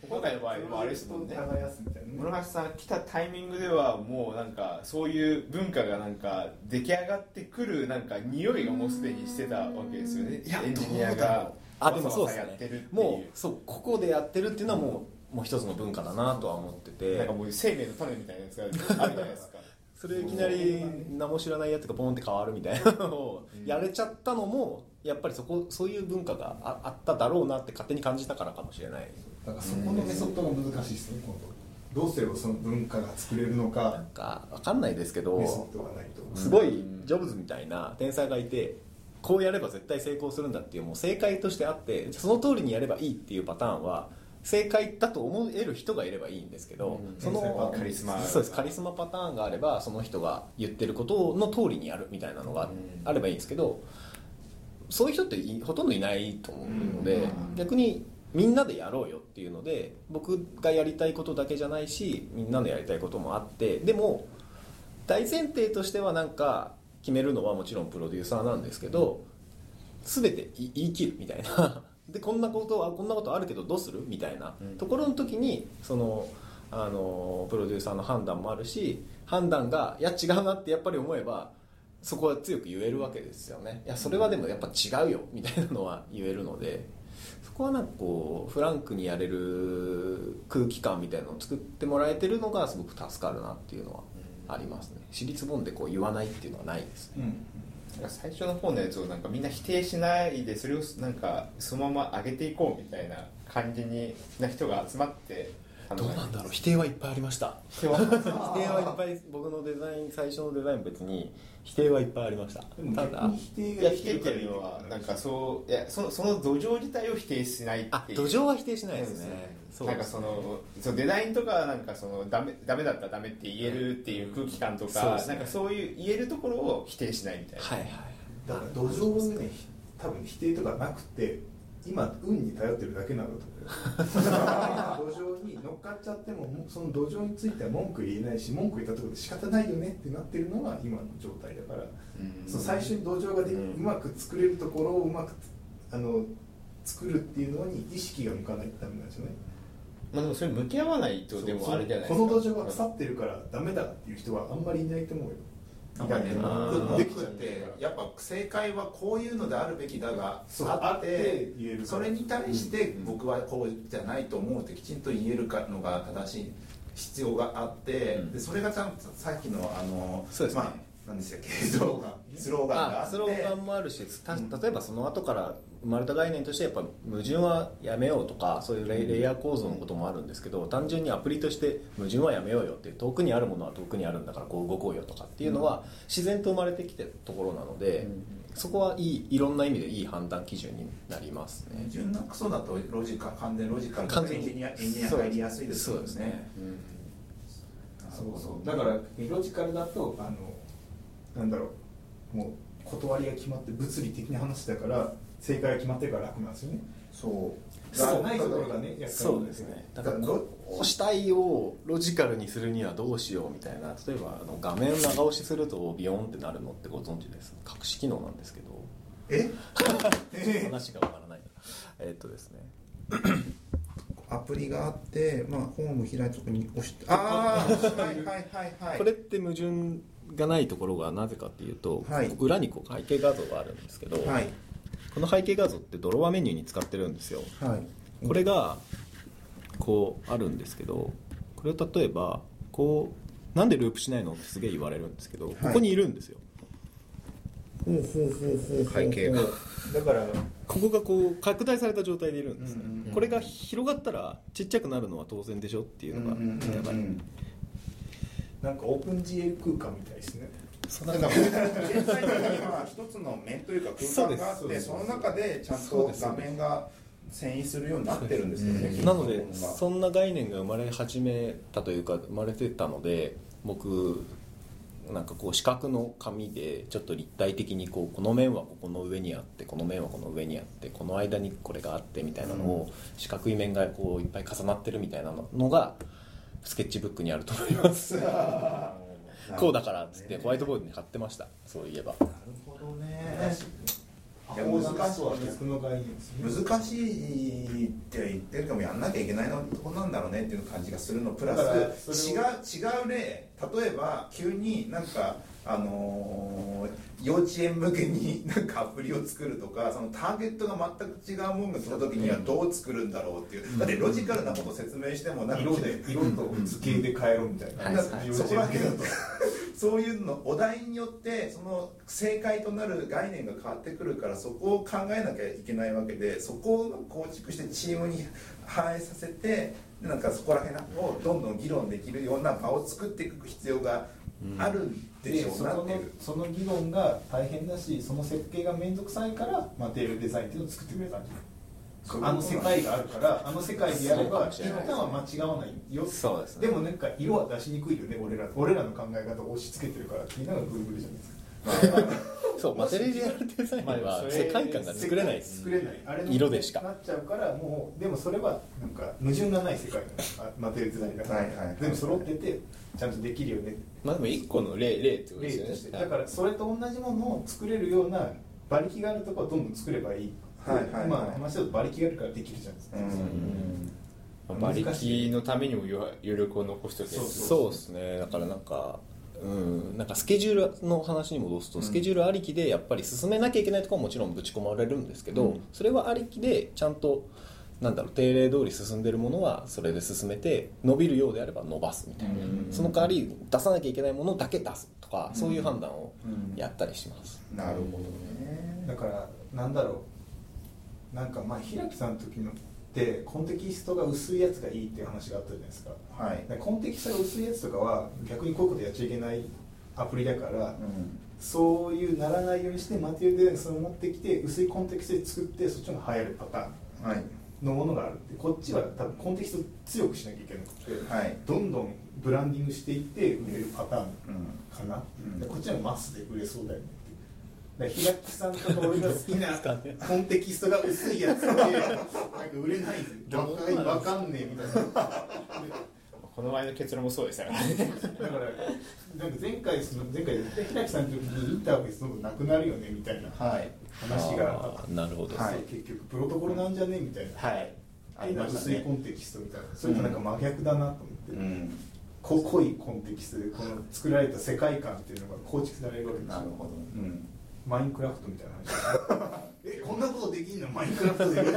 今回の場合もあれですもんね。耕すみたいな。室橋さん来たタイミングではもうなんかそういう文化がなんか出来上がってくるなんか匂いがもうすでにしてたわけですよね。いやエンジニアがあでもそうですね。もうそうここでやってるっていうのはもうもう一つの文化だなとは思ってて。なんかもう生命の種みたいなやつがあるじゃないですか。それいきなり何も知らないやつがポンって変わるみたいなのをうんやれちゃったのもやっぱりそこそういう文化がああっただろうなって勝手に感じたからかもしれない。だからそこのメソッドが難しいですね今度どうすればその文化が作れるのなんかか分かんないですけどすごいジョブズみたいな天才がいてこうやれば絶対成功するんだっていうもう正解としてあってその通りにやればいいっていうパターンは正解だと思える人がいればいいんですけど、うん。そのカリスマそうです。カリスマパターンがあればその人が言ってることの通りにやるみたいなのがあればいいんですけどそういう人っていほとんどいないと思うので、うん。逆にみんなでやろうよっていうので僕がやりたいことだけじゃないしみんなのやりたいこともあってでも大前提としてはなんか決めるのはもちろんプロデューサーなんですけど全て言い切るみたいな。でこんなことはこんなことあるけどどうする？みたいな。うん。ところの時にそのあのプロデューサーの判断もあるし判断がいや違うなってやっぱり思えばそこは強く言えるわけですよね。いやそれはでもやっぱ違うよ。みたいなのは言えるので。そこはなんかこうフランクにやれる空気感みたいなのを作ってもらえてるのがすごく助かるなっていうのはありますね。私立本でこう言わないっていうのはないですね。うん。最初の方のやつをなんかみんな否定しないでそれをなんかそのまま上げていこうみたいな感じにな人が集まってどうなんだろう？否定はいっぱいありました。否定は否定はいっぱい僕のデザイン最初のデザインも別に否定はいっぱいありました。でもただ。否定いや否ができる定っていうのはなんかそういやそのその土壌自体を否定しないっていう。あ土壌は否定しないですね。そうなんかそのそうデザインとかなんかそのダメダメだったらダメって言えるっていう空気感とか、なんかそういう言えるところを否定しないみたいな、はいはい。だから土壌をね多分否定とかなくて今運に頼ってるだけなんだと。思う土壌に乗っかっちゃってもその土壌については文句言えないし文句言ったところで仕方ないよねってなってるのが今の状態だから、その最初に土壌がで、ううんまく作れるところをうまくあの作るっていうのに意識が向かないとダメなんですよね。まあでもそれ向き合わないとでもあれじゃないですか。この土壌が腐ってるからダメだっていう人はあんまりいないと思うよなんかね、ってやっぱ正解はこういうのであるべきだがあっあってそれに対して僕はこうじゃないと思うってきちんと言えるかのが正しい必要があって、うん。でそれがちゃんとさっきのあのそうですね。まあ何でしたっけ？スローガンスローガンがあって。あスローガンもあるした例えばその後から生まれた概念としてやっぱ矛盾はやめようとかそういうレイレイヤー構造のこともあるんですけど単純にアプリとして矛盾はやめようよって遠くにあるものは遠くにあるんだからこう動こうよとかっていうのは自然と生まれてきてるところなので、そこはいいいろんな意味でいい判断基準になりますね。矛盾なクソだとロジカ完全ロジカル完全に。エンジニアエンジニア入りやすいですよそうです。ね。そうそう。だからロジカルだとあのなんだろうもう断りが決まって物理的な話だから正解が決まってるから楽なんですよね。そう。そう。ないところがね。やっぱりそうですねだからこうしたいをロジカルにするにはどうしようみたいな例えばあの画面長押しするとビヨンってなるのってご存知です。隠し機能なんですけど。え？話がわからない。えっとですね。アプリがあって、まあ、ホーム開いたとこに押してああはいはいはいはい。これって矛盾がないところがなぜかっていうと、はい。裏にこう背景画像があるんですけど、はいこの背景画像ってドロワメニューに使ってるんですよ。はい。これがこうあるんですけどこれを例えばこうなんでループしないのってすげえ言われるんですけど、ここにいるんですよ。ほうほうほうほう背景が。だからここがこう拡大された状態でいるんですね、うんうんうん。これが広がったらちっちゃくなるのは当然でしょっていうのがうんうんうんやばい、なんかオープン GL 空間みたいですねそうだから現在的には一つの面というか空間があってその中でちゃんと画面が遷移するようになってるんですよね、なのでそんな概念が生まれ始めたというか生まれてたので僕なんかこう四角の紙でちょっと立体的にこうこの面はここの上にあってこの面はこの上にあってこの間にこれがあってみたいなのを四角い面がこういっぱい重なってるみたいなのがスケッチブックにあると思います こうだからっつってホワイトボードに貼ってました。そういえば。なるほどね。難しい。って言ってるけどやんなきゃいけないのとこなんだろうねっていう感じがするの。プラス違う違う例。例えば急になんかあのー幼稚園向けになんかアプリを作るとかそのターゲットが全く違うものが来た時にはどう作るんだろうっていう。だってロジカルなことを説明してもなんか色で色と図形で変えろみたいな、はいだからそこら辺だと。そういうのお題によってその正解となる概念が変わってくるからそこを考えなきゃいけないわけでそこを構築してチームに反映させてでなんかそこら辺をどんどん議論できるような場を作っていく必要があるんでそこの。その議論が大変だしその設計が面倒くさいからマテリアルデザインっていうのを作ってくれたんじゃんあの世界があるからあの世界でやれば一旦は間違わないよそうですね。でもなんか色は出しにくいよね俺ら俺らの考え方を押し付けてるからっていうのがグーグルじゃないですか。そうマテリアルデザインは世界観が作れない。です作れない。あれの色でしか。なっちゃうからもうでもそれはなんか矛盾がない世界なのあマテリアルデザインだから、はいはいはい。全部揃っててちゃんとできるよねまあでも一個の例例ってことですよね。だからそれと同じものを作れるような馬力があるところはどんどん作ればいい、はいはいはい。今の話だと馬力があるからできるじゃないですか、うん。馬力のためにも余余力を残しておけそうそうですね。だからなんかうん、なんかスケジュールの話に戻すと、うん。スケジュールありきでやっぱり進めなきゃいけないところはもちろんぶち込まれるんですけど、うん。それはありきでちゃんとなんだろう定例通り進んでるものはそれで進めて伸びるようであれば伸ばすみたいな、うん。その代わり出さなきゃいけないものだけ出すとか、うんそういう判断をうん。やったりします、なるほどね。だからなんだろう。なんかまあ平木さんの時のってコンテキストが薄いやつがいいっていう話があったじゃないですか。はい。でコンテキストが薄いやつとかは逆にこういうことやっちゃいけないアプリだから、うん。そういうならないようにしてマテリアルデザインそれを持ってきて薄いコンテキストで作ってそっちの方が流行るパターン。はいのものがあるってこっちは多分コンテキスト強くしなきゃいけなくて、はい。どんどんブランディングしていって売れるパターンうんかな、うん。でこっちはマスで売れそうだよねっていう。ら平木さんとか俺が好きなコンテキストが薄いやつで なんか売れないんですよわかんわかんねえみたいな。だかこの前の結論もそうでしたからね。らなんか前回その前回平木さんの時にインターフェースどんどんなくなるよねみたいな。はい話が。なるほど、はい。結局プロトコルなんじゃねみたいな。はい。ありましたね。薄いコンテキストみたいな。それとなんか真逆だなと思って、うん。濃いコンテキストでこの作られた世界観っていうのが構築されるわけですよ。なるほど。うん。マインクラフトみたいな話。えこんなことできんの？マインクラフトで。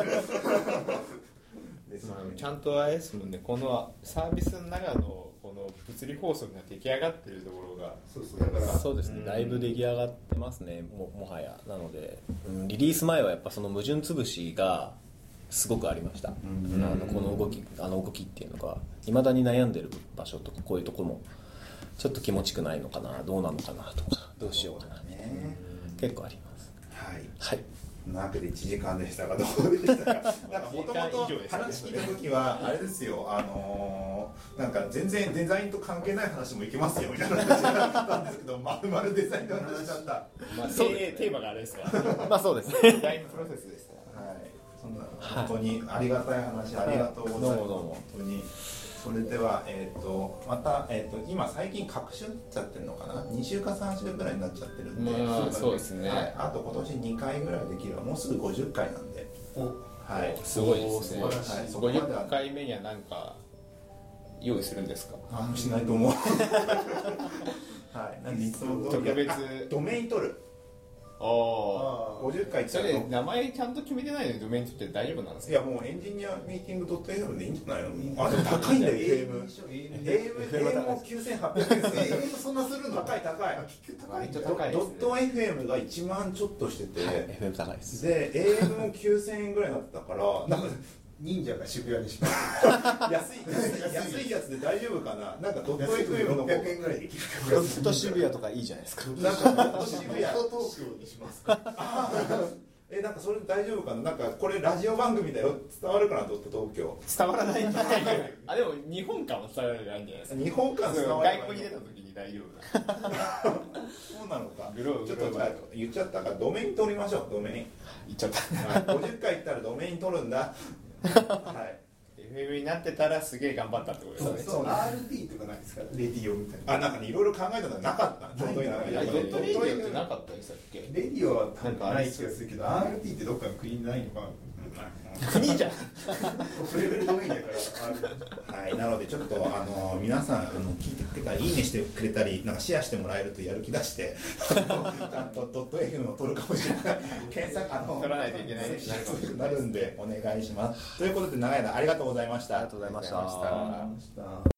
ですよねまあちゃんとあれですもんね。このサービスの中のこの物理法則が出来上がってるところがそうですね、うん。だいぶ出来上がってますね。ももはや。なので、うんリリース前はやっぱその矛盾潰しがすごくありました、ん。あのこの動きあの動きっていうのが。いまだに悩んでる場所とかこういうところもちょっと気持ちくないのかな。どうなのかなとかどうしようかな。ね。結構あります。はい。はいなわけで1時間でしたがどうでしたか？なんかもともと1時間以上ですね話聞いた時はあれですよ。あのーなんか全然デザインと関係ない話もいけますよみたいな話だったんですけどまるまるデザインの話しちゃった。まあそうねテテーマがあれですからまあそうですね。デザインプロセスで はい、そんな本当にありがたい話、ありがとうございます。どうもどうも。本当に。それでは、えっ、と、また、えっ、と、今最近隔週になっちゃってるのかな？2週か3週ぐらいになっちゃってるんで。まあそうですねはい、あと今年2回ぐらいできれば、もうすぐ50回なんで。はい。すごいですね素晴らしい。そこまでは50回目には何か用意するんですか？何もしないと思う。はい。なんでいつも通り特別あドメイン取る。あああ50回それ名前ちゃんと決めてないのにドメイン取って大丈夫なんですかいやもうエンジニアミーティングドット FM でいいんじゃないの？あでも高いんだよ FM AM も9800円ですね。AM そんなするの？高い高い。結局高い。ドット FM が1万ちょっとしてて、FM 高いです。で AM も9000円ぐらいになってたからなんか忍者が渋谷にします 安い安いやつで大丈夫かな？なんかドット FM の方。600円ぐらいできる。ロフト渋谷とかいいじゃないですか。なんかドット渋谷東京にしますか？えなんかそれ大丈夫かな？なんかこれラジオ番組だよ伝わるかな？ドット東京。伝わらない。んじゃないかなあでも日本館は伝わらないんじゃないですか？日本間伝わ外る国に出た時に大丈夫なそうなのか。グローブ。ちょっとじゃあ言っちゃったか。らドメイン取りましょう。ドメイン。言っちゃった。はい。50回行ったらドメイン取るんだはい。FM になってたらすげえ頑張ったってことですね。そう RT とかないですか？レディオみたいな。あなんかねいろいろ考えたのがなかった。ドットレディオってなかかったでしたっけ？レディオは多なんかない気がするけど RT ってどっかの国にないのかな？国じゃん。トップレベルドメインだからはいなのでちょっとあの皆さんあの聞いてくれたりいいねしてくれたりなんかシェアしてもらえるとやる気出してちゃんとドット FM を取るかもしれない。検索あの取らないといけないねなるんでお願いします。ということで長い間ありがとうございました。ありがとうございました